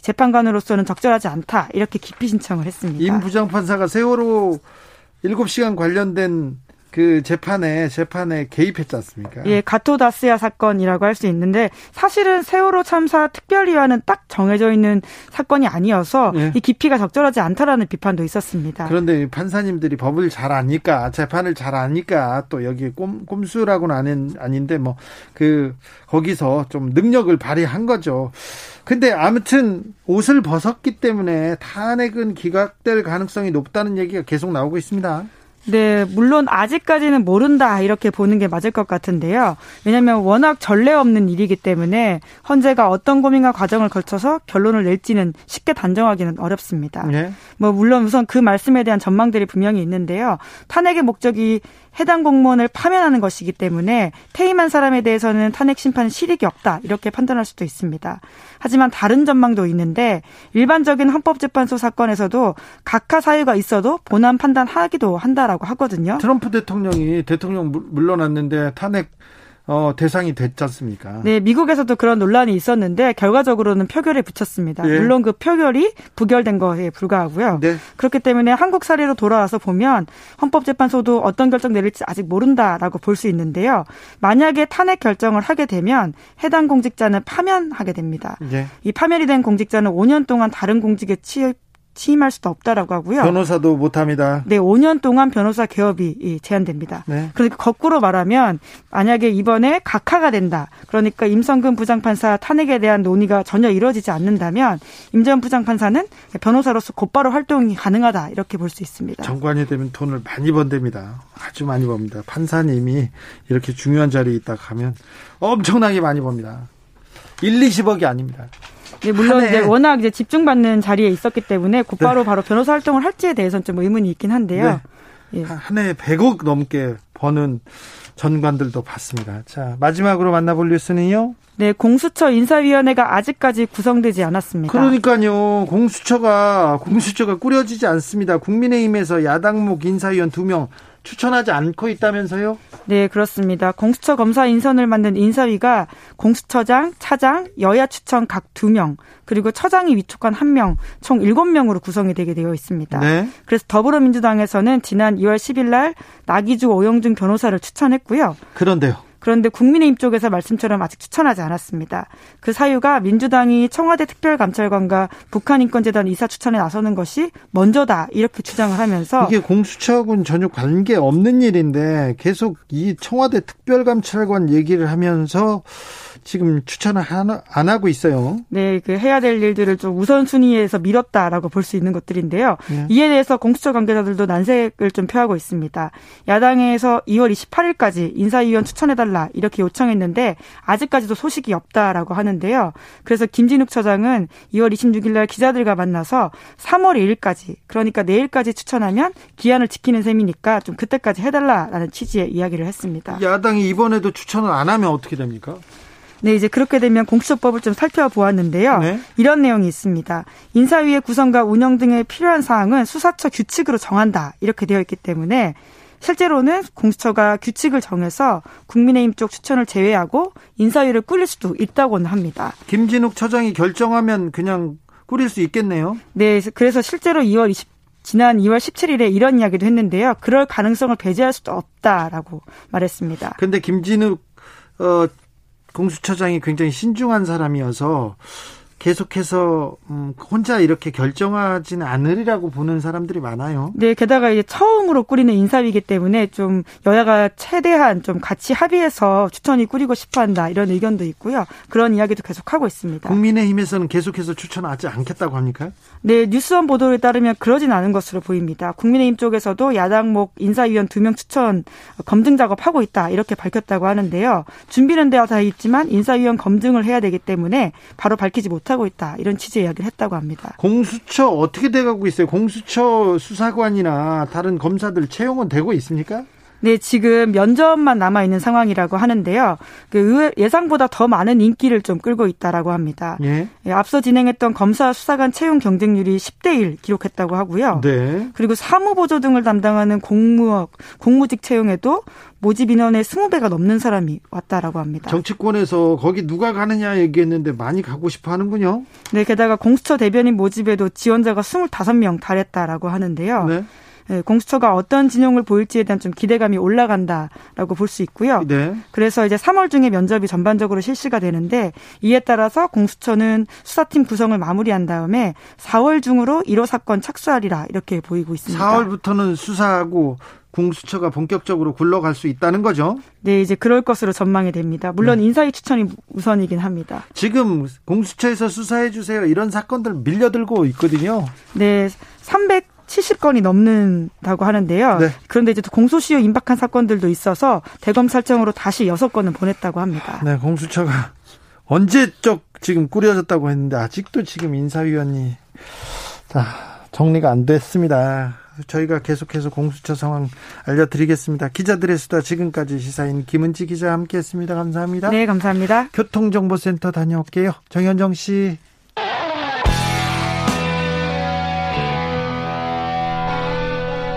재판관으로서는 적절하지 않다 이렇게 기피 신청을 했습니다. 임 부장판사가 세월호 7시간 관련된 그 재판에 재판에 개입했지 않습니까? 예, 가토다스야 사건이라고 할 수 있는데 사실은 세월호 참사 특별위원은 딱 정해져 있는 사건이 아니어서 예. 이 깊이가 적절하지 않다라는 비판도 있었습니다. 그런데 판사님들이 법을 잘 아니까 재판을 잘 아니까 또 여기 꼼, 꼼수라고는 아닌 아닌데 뭐 그 거기서 좀 능력을 발휘한 거죠. 근데 아무튼 옷을 벗었기 때문에 탄핵은 기각될 가능성이 높다는 얘기가 계속 나오고 있습니다. 네, 물론 아직까지는 모른다 이렇게 보는 게 맞을 것 같은데요. 왜냐하면 워낙 전례 없는 일이기 때문에 헌재가 어떤 고민과 과정을 거쳐서 결론을 낼지는 쉽게 단정하기는 어렵습니다. 네. 뭐 물론 우선 그 말씀에 대한 전망들이 분명히 있는데요. 탄핵의 목적이 해당 공무원을 파면하는 것이기 때문에 퇴임한 사람에 대해서는 탄핵 심판 실익이 없다 이렇게 판단할 수도 있습니다. 하지만 다른 전망도 있는데 일반적인 헌법재판소 사건에서도 각하 사유가 있어도 본안 판단하기도 한다라고 하거든요. 트럼프 대통령이 대통령 물러났는데 탄핵 어, 대상이 됐지 않습니까? 네, 미국에서도 그런 논란이 있었는데 결과적으로는 표결에 붙였습니다. 예. 물론 그 표결이 부결된 거에 불과하고요. 네. 그렇기 때문에 한국 사례로 돌아와서 보면 헌법재판소도 어떤 결정 내릴지 아직 모른다라고 볼 수 있는데요. 만약에 탄핵 결정을 하게 되면 해당 공직자는 파면하게 됩니다. 예. 이 파면이 된 공직자는 5년 동안 다른 공직에 취업 취임할 수도 없다라고 하고요. 변호사도 못합니다. 네, 5년 동안 변호사 개업이 제한됩니다. 네. 그러니까 거꾸로 말하면 만약에 이번에 각하가 된다. 그러니까 임성근 부장판사 탄핵에 대한 논의가 전혀 이루어지지 않는다면 임 전 부장판사는 변호사로서 곧바로 활동이 가능하다 이렇게 볼 수 있습니다. 정관이 되면 돈을 많이 번답니다. 아주 많이 법니다. 판사님이 이렇게 중요한 자리에 있다 가면 엄청나게 많이 법니다. 1, 20억이 아닙니다. 네, 물론 이제 워낙 이제 집중받는 자리에 있었기 때문에 곧바로 네. 바로 변호사 활동을 할지에 대해서는 좀 의문이 있긴 한데요. 네. 예. 한 해에 100억 넘게 버는 전관들도 봤습니다. 자, 마지막으로 만나볼 뉴스는요. 네, 공수처 인사위원회가 아직까지 구성되지 않았습니다. 그러니까요. 공수처가 공수처가 꾸려지지 않습니다. 국민의힘에서 야당목 인사위원 2명 추천하지 않고 있다면서요? 네, 그렇습니다. 공수처 검사 인선을 맡는 인사위가 공수처장, 차장, 여야 추천 각 2명, 그리고 처장이 위촉한 1명, 총 7명으로 구성이 되게 되어 있습니다. 네. 그래서 더불어민주당에서는 지난 2월 10일 날 나기주 오영준 변호사를 추천했고요. 그런데요. 그런데 국민의힘 쪽에서 말씀처럼 아직 추천하지 않았습니다. 그 사유가 민주당이 청와대 특별감찰관과 북한인권재단 이사 추천에 나서는 것이 먼저다 이렇게 주장을 하면서 이게 공수처하고는 전혀 관계 없는 일인데 계속 이 청와대 특별감찰관 얘기를 하면서 지금 추천을 안 하고 있어요. 네, 그 해야 될 일들을 좀 우선순위에서 밀었다라고 볼 수 있는 것들인데요. 네. 이에 대해서 공수처 관계자들도 난색을 좀 표하고 있습니다. 야당에서 2월 28일까지 인사위원 추천해달라 이렇게 요청했는데 아직까지도 소식이 없다라고 하는데요. 그래서 김진욱 처장은 2월 26일 날 기자들과 만나서 3월 1일까지 그러니까 내일까지 추천하면 기한을 지키는 셈이니까 좀 그때까지 해달라라는 취지의 이야기를 했습니다. 야당이 이번에도 추천을 안 하면 어떻게 됩니까? 네, 이제 그렇게 되면 공수처법을 좀 살펴보았는데요. 네. 이런 내용이 있습니다. 인사위의 구성과 운영 등에 필요한 사항은 수사처 규칙으로 정한다. 이렇게 되어 있기 때문에 실제로는 공수처가 규칙을 정해서 국민의힘 쪽 추천을 제외하고 인사위를 꾸릴 수도 있다고는 합니다. 김진욱 처장이 결정하면 그냥 꾸릴 수 있겠네요. 네, 그래서 실제로 2월 20 지난 2월 17일에 이런 이야기도 했는데요. 그럴 가능성을 배제할 수도 없다라고 말했습니다. 근데 김진욱 어, 공수처장이 굉장히 신중한 사람이어서 계속해서 음, 혼자 이렇게 결정하지는 않으리라고 보는 사람들이 많아요. 네, 게다가 이제 처음으로 꾸리는 인사위이기 때문에 좀 여야가 최대한 좀 같이 합의해서 추천이 꾸리고 싶어한다 이런 의견도 있고요. 그런 이야기도 계속 하고 있습니다. 국민의힘에서는 계속해서 추천하지 않겠다고 합니까? 네, 뉴스원 보도에 따르면 그러진 않은 것으로 보입니다. 국민의힘 쪽에서도 야당목 인사위원 두 명 추천 검증 작업하고 있다 이렇게 밝혔다고 하는데요. 준비는 되어 다 있지만 인사위원 검증을 해야 되기 때문에 바로 밝히지 못하. 못하고 있다 이런 취지의 이야기를 했다고 합니다. 공수처 어떻게 돼가고 있어요? 공수처 수사관이나 다른 검사들 채용은 되고 있습니까? 네, 지금 면접만 남아 있는 상황이라고 하는데요. 그 예상보다 더 많은 인기를 좀 끌고 있다라고 합니다. 예. 예, 앞서 진행했던 검사 수사관 채용 경쟁률이 10대 1 기록했다고 하고요. 네. 그리고 사무보조 등을 담당하는 공무 공무직 채용에도 모집 인원의 20배가 넘는 사람이 왔다라고 합니다. 정치권에서 거기 누가 가느냐 얘기했는데 많이 가고 싶어 하는군요. 네, 게다가 공수처 대변인 모집에도 지원자가 25명 달했다라고 하는데요. 네. 네, 공수처가 어떤 진영을 보일지에 대한 좀 기대감이 올라간다라고 볼 수 있고요. 네. 그래서 이제 3월 중에 면접이 전반적으로 실시가 되는데 이에 따라서 공수처는 수사팀 구성을 마무리한 다음에 4월 중으로 1호 사건 착수하리라 이렇게 보이고 있습니다. 4월부터는 수사하고 공수처가 본격적으로 굴러갈 수 있다는 거죠. 네, 이제 그럴 것으로 전망이 됩니다. 물론 네. 인사위 추천이 우선이긴 합니다. 지금 공수처에서 수사해 주세요. 이런 사건들 밀려들고 있거든요. 네, 300 70건이 넘는다고 하는데요. 네. 그런데 이제 공소시효 임박한 사건들도 있어서 대검찰청으로 다시 6건을 보냈다고 합니다. 네, 공수처가 *laughs* 언제적 지금 꾸려졌다고 했는데 아직도 지금 인사위원이 자, 정리가 안 됐습니다. 저희가 계속해서 공수처 상황 알려드리겠습니다. 기자들의 수다 지금까지 시사인 김은지 기자 함께했습니다. 감사합니다. 네, 감사합니다. 교통정보센터 다녀올게요. 정현정 씨.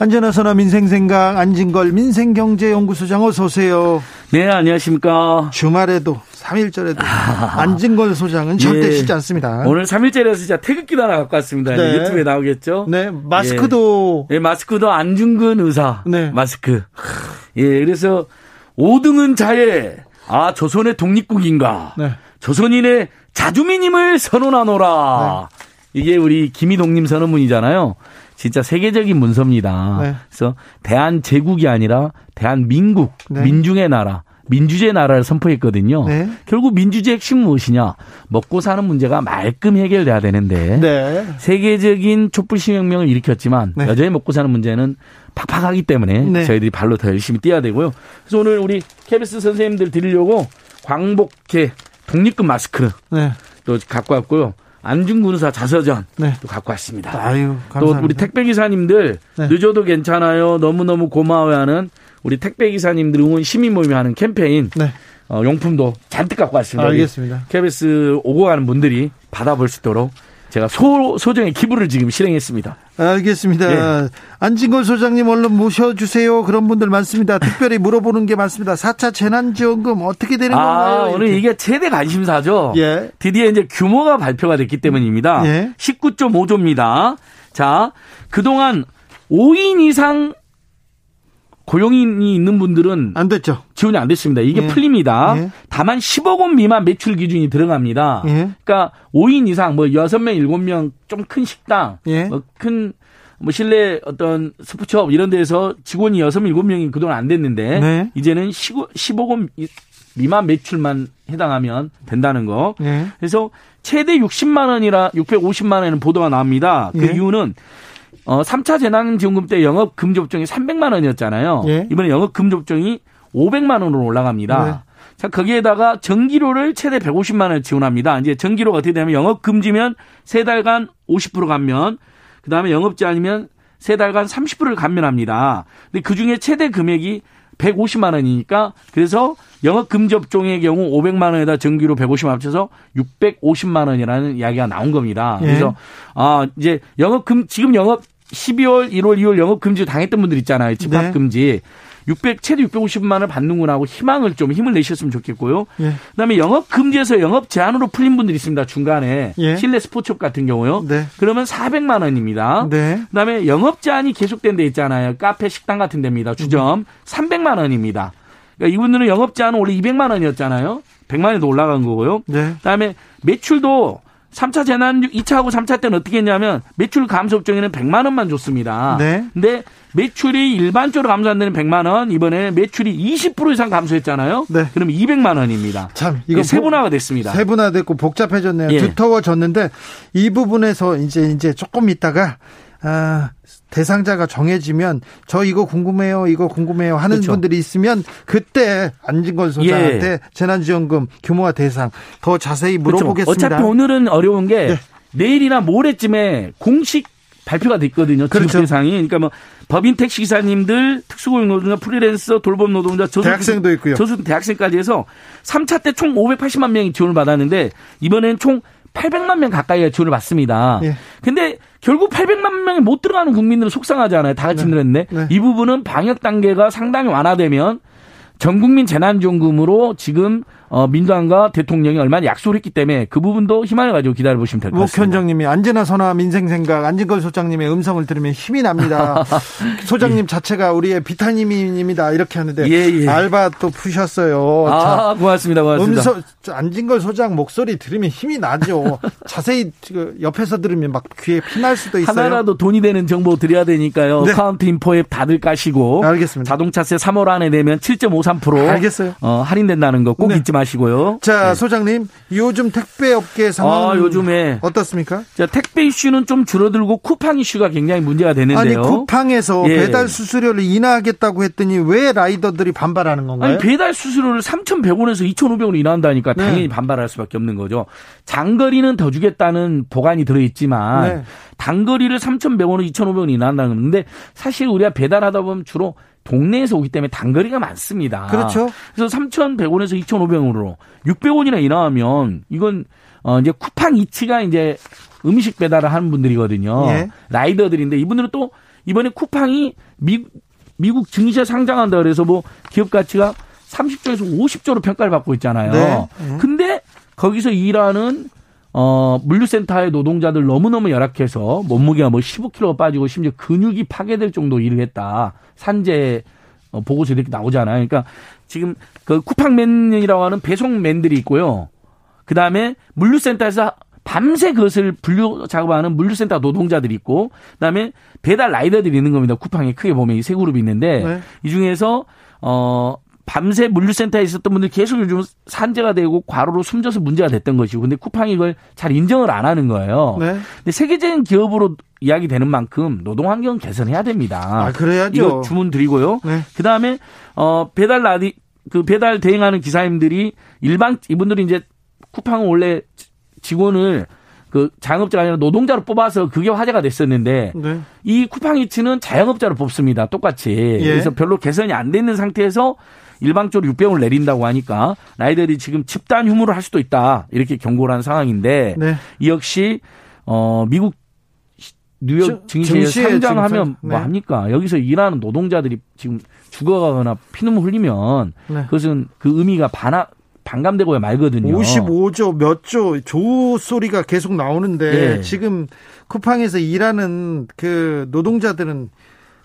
안전하서나 민생생각 안진걸 민생경제연구소장 어서 오세요. 네, 안녕하십니까. 주말에도 3일절에도 아, 안진걸 소장은 절대 예, 쉬지 않습니다. 오늘 3일절에서 진짜 태극기도 하나 갖고 왔습니다. 네. 유튜브에 나오겠죠? 네, 마스크도. 예, 네, 마스크도 안중근 의사. 네. 마스크. 예, 그래서 5등은 자해. 아, 조선의 독립국인가. 네. 조선인의 자주민임을 선언하노라. 네. 이게 우리 김희동님 선언문이잖아요. 진짜 세계적인 문서입니다. 네. 그래서 대한 제국이 아니라 대한 민국, 네. 민중의 나라, 민주주의 나라를 선포했거든요. 네. 결국 민주주의 핵심 무엇이냐? 먹고 사는 문제가 말끔 해결돼야 되는데 네. 세계적인 촛불 시혁명을 일으켰지만 네. 여전히 먹고 사는 문제는 팍팍하기 때문에 네. 저희들이 발로 더 열심히 뛰어야 되고요. 그래서 오늘 우리 케비스 선생님들 드리려고 광복회 독립금 마스크 네. 또 갖고 왔고요. 안중근사 자서전 네. 또 갖고 왔습니다. 아유, 또 우리 택배 기사님들 네. 늦어도 괜찮아요. 너무 너무 고마워하는 우리 택배 기사님들 응원 시민 모임 하는 캠페인 네. 어, 용품도 잔뜩 갖고 왔습니다. 알겠습니다. KBS 오고 가는 분들이 받아볼 수 있도록 제가 소, 소정의 기부를 지금 실행했습니다. 알겠습니다. 네. 안진걸 소장님 얼른 모셔주세요. 그런 분들 많습니다. 특별히 물어보는 게 많습니다. 4차 재난지원금 어떻게 되는 아, 건가요? 오늘 이게 최대 관심사죠. 예. 드디어 이제 규모가 발표가 됐기 때문입니다. 예. 19.5조입니다. 자, 그동안 5인 이상 고용인이 있는 분들은 안 됐죠. 지원이 안 됐습니다. 이게 예. 풀립니다. 예. 다만 10억 원 미만 매출 기준이 들어갑니다. 예. 그러니까 5인 이상 뭐 6명, 7명 좀 큰 식당, 예. 뭐큰 뭐 실내 어떤 스포츠업 이런 데서 직원이 6, 7명이 그동안 안 됐는데 네. 이제는 10억 원 미만 매출만 해당하면 된다는 거. 예. 그래서 최대 60만 원이라 650만 원에는 보도가 나옵니다. 그 예. 이유는 어 3차 재난지원금 때 영업 금접종이 300만 원이었잖아요. 예. 이번에 영업 금접종이 500만 원으로 올라갑니다. 네. 자, 거기에다가 전기료를 최대 150만 원 지원합니다. 이제 전기료가 어떻게 되면 영업 금지면 세 달간 50% 감면, 그다음에 영업제 아니면 세 달간 30%를 감면합니다. 근데 그 중에 최대 금액이 150만 원이니까 그래서 영업 금지 업종의 경우 500만 원에다 정기로 150만 원 합쳐서 650만 원이라는 이야기가 나온 겁니다. 예. 그래서 아 이제 영업 금 지금 영업 12월, 1월, 2월 영업 금지 당했던 분들 있잖아요. 집합 네. 금지. 600 최대 650만 원을 받는구나 하고 희망을 좀 힘을 내셨으면 좋겠고요. 예. 그다음에 영업 금지에서 영업 제한으로 풀린 분들이 있습니다. 중간에 예. 실내 스포츠업 같은 경우요. 네. 그러면 400만 원입니다. 네. 그다음에 영업 제한이 계속된 데 있잖아요. 카페, 식당 같은 데입니다. 주점 음. 300만 원입니다. 그러니까 이분들은 영업 제한은 원래 200만 원이었잖아요. 100만 원에도 올라간 거고요. 네. 그다음에 매출도 3차 재난 2차하고 3차 때는 어떻게 했냐면 매출 감소 업종에는 100만 원만 줬습니다. 네. 근데 매출이 일반적으로 감소 안 되는 100만 원 이번에 매출이 20% 이상 감소했잖아요. 네. 그럼 200만 원입니다. 참 이거 세분화가 됐습니다. 세분화됐고 복잡해졌네요. 예. 두터워졌는데 이 부분에서 이제 이제 조금 있다가 아, 대상자가 정해지면 저 이거 궁금해요, 이거 궁금해요 하는 그렇죠. 분들이 있으면 그때 안진걸 소장한테 예. 재난지원금 규모와 대상 더 자세히 그렇죠. 물어보겠습니다. 그렇죠. 어차피 오늘은 어려운 게 네. 내일이나 모레쯤에 공식 발표가 됐거든요. 지급 그렇죠. 대상이. 그러니까 뭐 법인 택시 기사님들, 특수고용 노동자, 프리랜서, 돌봄 노동자, 저수 대학생도 있고요. 저수 대학생까지 해서 3차 때 총 580만 명이 지원을 받았는데 이번엔 총 800만 명 가까이가 지원을 받습니다. 예. 근데 결국 800만 명이 못 들어가는 국민들은 속상하잖아요. 다 같이 네. 늘었네. 네. 이 부분은 방역 단계가 상당히 완화되면 전 국민 재난지원금으로 지금 어, 민주당과 대통령이 얼마나 약속을 했기 때문에 그 부분도 희망을 가지고 기다려 보시면 될 것 같습니다. 목현정님이 안전하 선화 민생생각 안진걸 소장님의 음성을 들으면 힘이 납니다. *laughs* 소장님 예. 자체가 우리의 비타민입니다. 이렇게 하는데 예, 예. 알바 또 푸셨어요. 아 자, 고맙습니다. 고맙습니다. 음성, 안진걸 소장 목소리 들으면 힘이 나죠. 자세히 옆에서 들으면 막 귀에 피날 수도 있어요. 하나라도 돈이 되는 정보 드려야 되니까요. 네. 어카운트인포 앱 다들 까시고 알겠습니다. 자동차세 3월 안에 내면 7.53% 알겠어요. 어, 할인된다는 거 꼭 잊지 마세요. 마시고요. 자, 네. 소장님, 요즘 택배 업계 상황 아, 요즘에 어떻습니까? 자, 택배 이슈는 좀 줄어들고 쿠팡 이슈가 굉장히 문제가 되는데요. 아니, 쿠팡에서 예. 배달 수수료를 인하하겠다고 했더니 왜 라이더들이 반발하는 건가요? 아니, 배달 수수료를 3,100원에서 2,500원 인하한다니까 네. 당연히 반발할 수밖에 없는 거죠. 장거리는 더 주겠다는 보관이 들어 있지만 네. 단거리를 3,100원으로 2,500원 인하한다는 건데 사실 우리가 배달하다 보면 주로 동네에서 오기 때문에 단거리가 많습니다. 그렇죠. 그래서 3,100원에서 2,500원으로 600원이나 인하하면 이건 어 이제 쿠팡 이치가 이제 음식 배달을 하는 분들이거든요. 예. 라이더들인데 이분들은 또 이번에 쿠팡이 미, 미국 증시에 상장한다 그래서 뭐 기업 가치가 30조에서 50조로 평가를 받고 있잖아요. 네. 예. 근데 거기서 일하는 어, 물류센터의 노동자들 너무너무 열악해서 몸무게가 뭐 15kg 빠지고 심지어 근육이 파괴될 정도 일을 했다. 산재 어, 보고서 이렇게 나오잖아요. 그러니까 지금 그 쿠팡맨이라고 하는 배송맨들이 있고요. 그 다음에 물류센터에서 밤새 그것을 분류 작업하는 물류센터 노동자들이 있고, 그 다음에 배달 라이더들이 있는 겁니다. 쿠팡에 크게 보면 이 세 그룹이 있는데, 네. 이 중에서, 어, 밤새 물류센터에 있었던 분들 계속 요즘 산재가 되고 과로로 숨져서 문제가 됐던 것이고 근데 쿠팡이 이걸 잘 인정을 안 하는 거예요. 네. 근데 세계적인 기업으로 이야기되는 만큼 노동 환경 개선해야 됩니다. 아, 그래야죠. 이거 주문 드리고요. 네. 그다음에 어 배달 라디 그 배달 대행하는 기사님들이 일반 이분들이 이제 쿠팡은 원래 직원을 그 자영업자가 아니라 노동자로 뽑아서 그게 화제가 됐었는데 네. 이 쿠팡이츠는 자영업자로 뽑습니다. 똑같이. 예. 그래서 별로 개선이 안 되는 상태에서 일방적으로 600원을 내린다고 하니까 라이더들이 지금 집단 휴무를 할 수도 있다 이렇게 경고를 한 상황인데 네. 이 역시 어 미국 뉴욕 증시에 상장하면 뭐 네. 합니까? 여기서 일하는 노동자들이 지금 죽어가거나 피눈물 흘리면 네. 그것은 그 의미가 반하, 반감되고야 말거든요. 55조 몇 조 조 소리가 계속 나오는데 네. 지금 쿠팡에서 일하는 그 노동자들은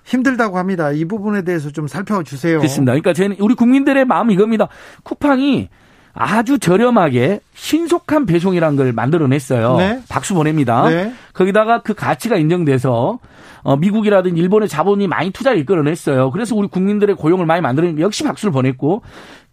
힘들다고 합니다. 이 부분에 대해서 좀 살펴주세요. 그렇습니다. 그러니까 저는 우리 국민들의 마음이 이겁니다. 쿠팡이 아주 저렴하게 신속한 배송이라는 걸 만들어냈어요. 네. 박수 보냅니다. 네. 거기다가 그 가치가 인정돼서 어, 미국이라든 일본의 자본이 많이 투자를 이끌어냈어요. 그래서 우리 국민들의 고용을 많이 만들어낸 역시 박수를 보냈고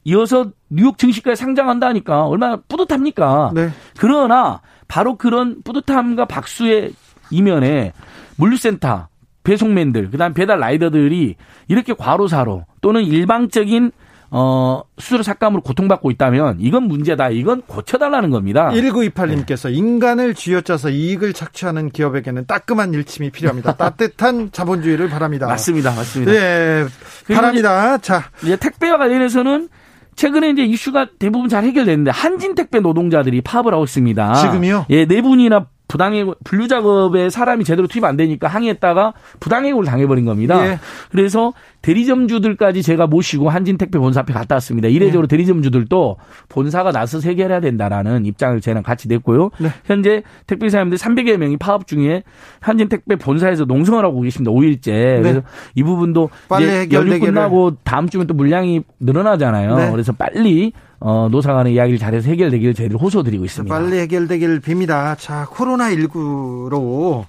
이어서 뉴욕 증시가에 상장한다니까 얼마나 뿌듯합니까? 네. 그러나 바로 그런 뿌듯함과 박수의 이면에 물류센터 배송맨들, 그다음 배달 라이더들이 이렇게 과로사로 또는 일방적인 어, 수술 삭감으로 고통받고 있다면 이건 문제다. 이건 고쳐달라는 겁니다. 1928님께서 네. 인간을 쥐어짜서 이익을 착취하는 기업에게는 따끔한 일침이 필요합니다. *laughs* 따뜻한 자본주의를 바랍니다. 맞습니다. 맞습니다. 네. 바랍니다. 자. 이제 택배와 관련해서는 최근에 이제 이슈가 대부분 잘 해결됐는데 한진 택배 노동자들이 파업을 하고 있습니다. 지금요? 예, 네 분이나 부당해고 분류 작업에 사람이 제대로 투입 안 되니까 항의했다가 부당해고를 당해버린 겁니다. 예. 그래서 대리점주들까지 제가 모시고 한진택배 본사 앞에 갔다 왔습니다. 이례적으로 네. 대리점주들도 본사가 나서서 해결해야 된다라는 입장을 저랑 같이 냈고요. 네. 현재 택배사님들 300여 명이 파업 중에 한진택배 본사에서 농성을 하고 계십니다. 5일째. 네. 그래서 이 부분도 이제 연휴 끝나고 다음 주면 또 물량이 늘어나잖아요. 네. 그래서 빨리 어, 노사 간의 이야기를 잘해서 해결되기를 저희들 호소드리고 있습니다. 빨리 해결되기를 빕니다. 자, 코로나19로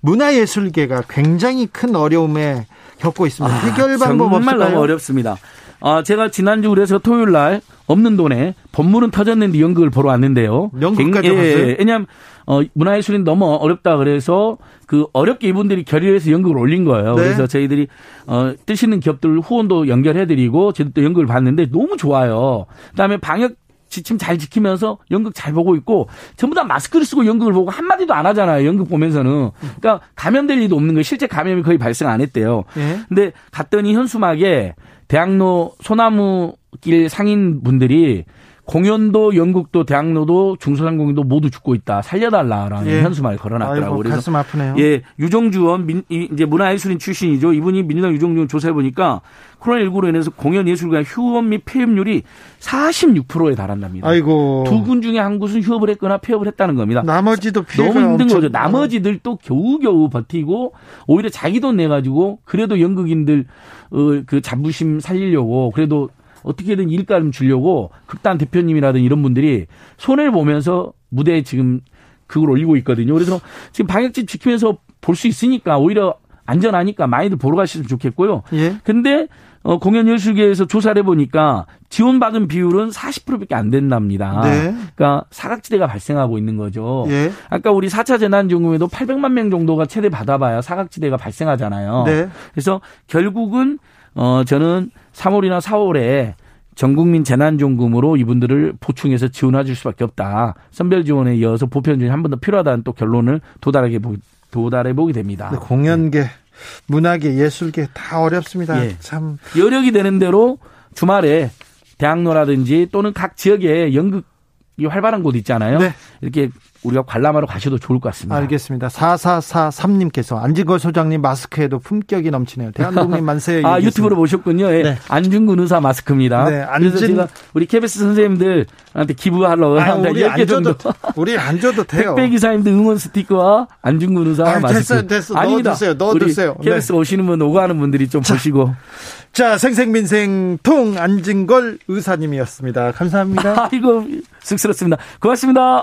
문화예술계가 굉장히 큰 어려움에 겪고 있습니다. 아, 해결 방법 정말 없을까요? 너무 어렵습니다. 아, 제가 지난주 그래서 토요일 날 없는 돈에 법물은 터졌는데 연극을 보러 왔는데요. 연극까지 예, 예, 왜냐하면 어, 문화예술인 너무 어렵다 그래서 그 어렵게 이분들이 결의해서 연극을 올린 거예요. 네. 그래서 저희들이 어, 뜨시는 기업들 후원도 연결해드리고 저희도 또 연극을 봤는데 너무 좋아요. 그다음에 방역 지침 잘 지키면서 연극 잘 보고 있고 전부 다 마스크를 쓰고 연극을 보고 한마디도 안 하잖아요. 연극 보면서는. 그러니까 감염될 일도 없는 거예요. 실제 감염이 거의 발생 안 했대요. 예. 근데 갔더니 현수막에 대학로 소나무길 상인 분들이 공연도 연극도 대학로도 중소상공인도 모두 죽고 있다. 살려달라라는 예. 현수막을 걸어놨더라고요. 아이고, 그래서 가슴 아프네요. 예, 유정주원 민, 이제 문화예술인 출신이죠. 이분이 민주당 유정주원 조사해 보니까 코로나19로 인해서 공연 예술가 휴업 및 폐업률이 46%에 달한답니다. 아이고. 두 군 중에 한 곳은 휴업을 했거나 폐업을 했다는 겁니다. 나머지도 너무 힘든 거죠. 나머지들 또 겨우겨우 버티고 오히려 자기 돈 내 가지고 그래도 연극인들 어, 그 자부심 살리려고 그래도 어떻게든 일감 주려고 극단 대표님이라든 이런 분들이 손해를 보면서 무대에 지금 그걸 올리고 있거든요. 그래서 지금 방역집 지키면서 볼 수 있으니까 오히려 안전하니까 많이들 보러 가시면 좋겠고요. 예. 근데 어, 공연 예술계에서 조사를 해보니까 지원받은 비율은 40%밖에 안 된답니다. 네. 그러니까 사각지대가 발생하고 있는 거죠. 예. 아까 우리 4차 재난지원금에도 800만 명 정도가 최대 받아봐야 사각지대가 발생하잖아요. 네. 그래서 결국은 어, 저는 3월이나 4월에 전 국민 재난지원금으로 이분들을 보충해서 지원해 줄 수밖에 없다. 선별 지원에 이어서 보편 지원이 한 번 더 필요하다는 또 결론을 도달하게 도달해 보게 됩니다. 네, 공연계, 문화계, 예술계 다 어렵습니다. 예. 참 여력이 되는 대로 주말에 대학로라든지 또는 각 지역에 연극이 활발한 곳 있잖아요. 네. 이렇게 우리가 관람하러 가셔도 좋을 것 같습니다. 알겠습니다. 4443님께서 안진걸 소장님 마스크에도 품격이 넘치네요. 대한독립 만세. *laughs* 아, 유튜브로 보셨군요. 예. 네. 안중근 의사 마스크입니다. 네, 안진... 그래서 제가 우리 KBS 선생님들한테 기부하러 아, 우리 10개 정도. 우리 안 줘도 *laughs* 돼요. 택배 기사님들 응원 스티커와 안중근 의사 아, 마스크. 됐어요, 됐어. 아닙니다. 넣어주세요, 넣어주세요. KBS 네. 오시는 분 오가는 분들이 좀 자, 보시고. 자, 생생민생 통 안진걸 의사님이었습니다. 감사합니다. *laughs* 아이고, 쑥스럽습니다. 고맙습니다.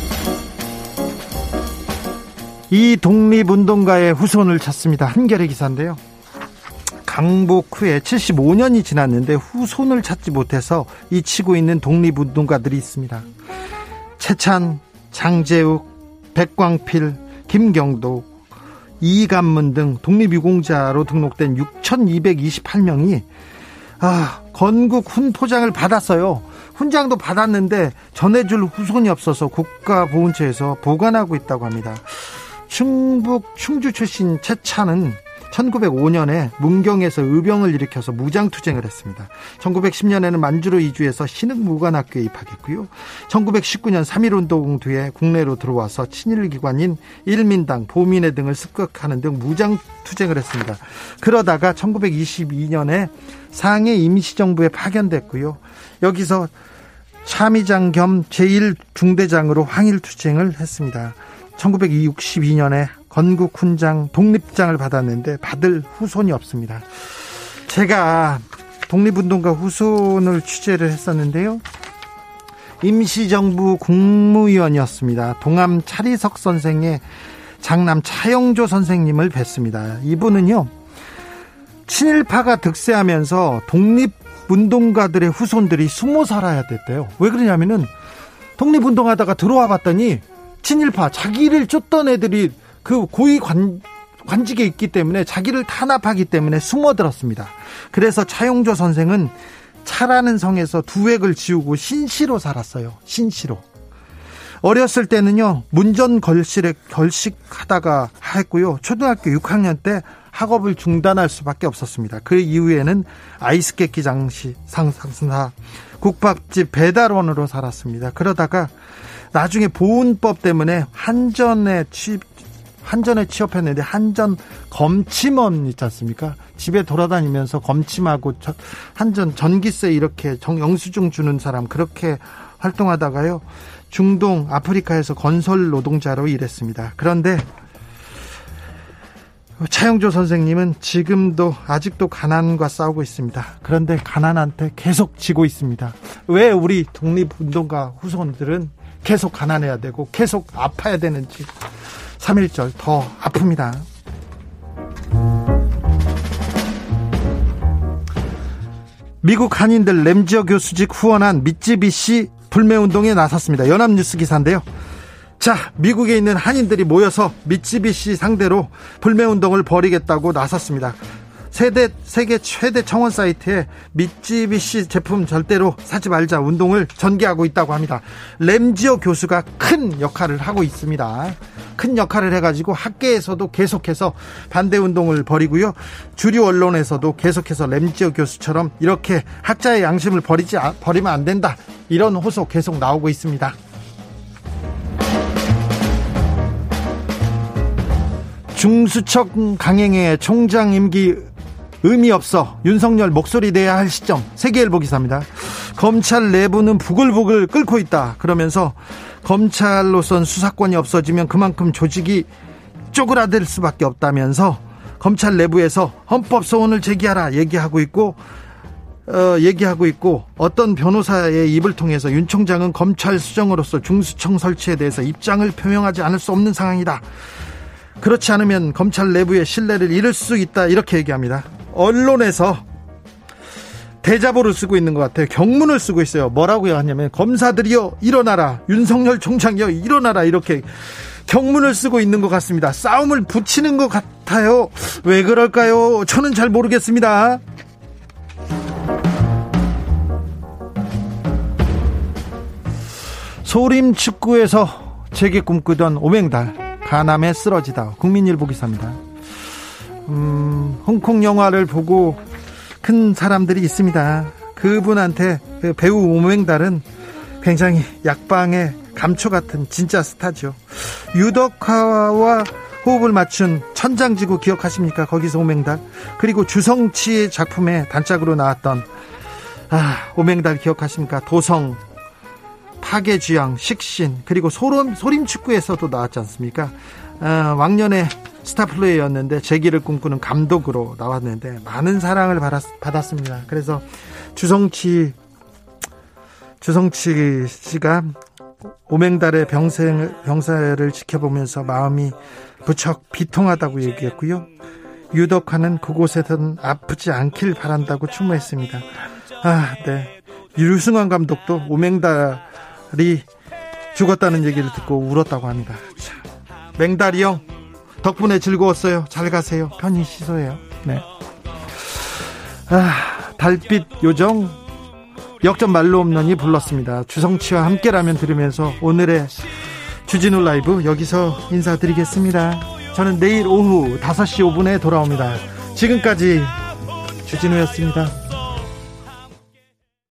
이 독립운동가의 후손을 찾습니다. 한겨레 기사인데요. 강복 후에 75년이 지났는데 후손을 찾지 못해서 잊히고 있는 독립운동가들이 있습니다. 최찬, 장재욱, 백광필, 김경도, 이감문 등 독립유공자로 등록된 6,228명이 아, 건국 훈포장을 받았어요. 훈장도 받았는데 전해줄 후손이 없어서 국가보훈처에서 보관하고 있다고 합니다. 충북 충주 출신 최찬은 1905년에 문경에서 의병을 일으켜서 무장투쟁을 했습니다. 1910년에는 만주로 이주해서 신흥무관학교에 입학했고요. 1919년 3.1운동 뒤에 국내로 들어와서 친일기관인 일민당, 보민회 등을 습격하는 등 무장투쟁을 했습니다. 그러다가 1922년에 상해 임시정부에 파견됐고요. 여기서 참의장 겸 제1중대장으로 항일투쟁을 했습니다. 1962년에 건국 훈장 독립장을 받았는데 받을 후손이 없습니다. 제가 독립운동가 후손을 취재를 했었는데요. 임시정부 국무위원이었습니다. 동암 차리석 선생의 장남 차영조 선생님을 뵀습니다. 이분은요, 친일파가 득세하면서 독립운동가들의 후손들이 숨어 살아야 됐대요. 왜 그러냐면은 독립운동하다가 들어와 봤더니 친일파 자기를 쫓던 애들이 그 고위 관, 관직에 있기 때문에 자기를 탄압하기 때문에 숨어들었습니다. 그래서 차용조 선생은 차라는 성에서 두획을 지우고 신시로 살았어요. 신시로. 어렸을 때는요 문전 걸실에 결식하다가 했고요 초등학교 6학년 때 학업을 중단할 수밖에 없었습니다. 그 이후에는 아이스케키 장시 상상사 국밥집 배달원으로 살았습니다. 그러다가 나중에 보훈법 때문에 한전에 취업 한전에 취업했는데 한전 검침원 있지 않습니까? 집에 돌아다니면서 검침하고 한전 전기세 이렇게 영수증 주는 사람 그렇게 활동하다가요. 중동 아프리카에서 건설 노동자로 일했습니다. 그런데 차영조 선생님은 지금도 아직도 가난과 싸우고 있습니다. 그런데 가난한테 계속 지고 있습니다. 왜 우리 독립운동가 후손들은 계속 가난해야 되고 계속 아파야 되는지 3.1절 더 아픕니다. 미국 한인들 램지어 교수직 후원한 미쯔비시 불매운동에 나섰습니다. 연합뉴스 기사인데요. 자, 미국에 있는 한인들이 모여서 미쯔비시 상대로 불매운동을 벌이겠다고 나섰습니다. 세대, 세계 최대 청원 사이트에 미쯔비시 제품 절대로 사지 말자 운동을 전개하고 있다고 합니다. 램지어 교수가 큰 역할을 하고 있습니다. 큰 역할을 해가지고 학계에서도 계속해서 반대 운동을 벌이고요. 주류 언론에서도 계속해서 램지어 교수처럼 이렇게 학자의 양심을 버리지, 버리면 안 된다. 이런 호소 계속 나오고 있습니다. 중수척 강행의 총장 임기 의미 없어 윤석열 목소리 내야 할 시점 세계일보 기사입니다. 검찰 내부는 부글부글 끓고 있다. 그러면서 검찰로선 수사권이 없어지면 그만큼 조직이 쪼그라들 수밖에 없다면서 검찰 내부에서 헌법 소원을 제기하라 얘기하고 있고 어, 얘기하고 있고 어떤 변호사의 입을 통해서 윤 총장은 검찰 수정으로서 중수청 설치에 대해서 입장을 표명하지 않을 수 없는 상황이다. 그렇지 않으면 검찰 내부의 신뢰를 잃을 수 있다 이렇게 얘기합니다. 언론에서 대자보를 쓰고 있는 것 같아요. 경문을 쓰고 있어요. 뭐라고 하냐면 검사들이요 일어나라 윤석열 총장이요 일어나라 이렇게 경문을 쓰고 있는 것 같습니다. 싸움을 붙이는 것 같아요. 왜 그럴까요? 저는 잘 모르겠습니다. 소림 축구에서 제게 꿈꾸던 오맹달 가남에 쓰러지다 국민일보 기사입니다. 음, 홍콩 영화를 보고 큰 사람들이 있습니다. 그분한테 그 배우 오맹달은 굉장히 약방의 감초 같은 진짜 스타죠. 유덕화와 호흡을 맞춘 천장지구 기억하십니까? 거기서 오맹달. 그리고 주성치의 작품에 단짝으로 나왔던 아, 오맹달 기억하십니까? 도성, 파괴주양, 식신, 그리고 소름, 소림 축구에서도 나왔지 않습니까? 아, 왕년에 스타 플레이였는데 재기를 꿈꾸는 감독으로 나왔는데 많은 사랑을 받았, 받았 습니다. 그래서 주성치 주성치 씨가 오맹달의 병생, 병사를 지켜보면서 마음이 무척 비통하다고 얘기했고요. 유덕화는 그곳에선 아프지 않길 바란다고 추모했습니다. 아, 네. 유승환 감독도 오맹달 이 죽었다는 얘기를 듣고 울었다고 합니다. 자, 맹달이 형, 덕분에 즐거웠어요. 잘 가세요. 편히 쉬소해요. 네. 아, 달빛 요정 역전 말로 없는이 불렀습니다. 주성치와 함께라면 들으면서 오늘의 주진우 라이브 여기서 인사드리겠습니다. 저는 내일 오후 5시 5분에 돌아옵니다. 지금까지 주진우였습니다.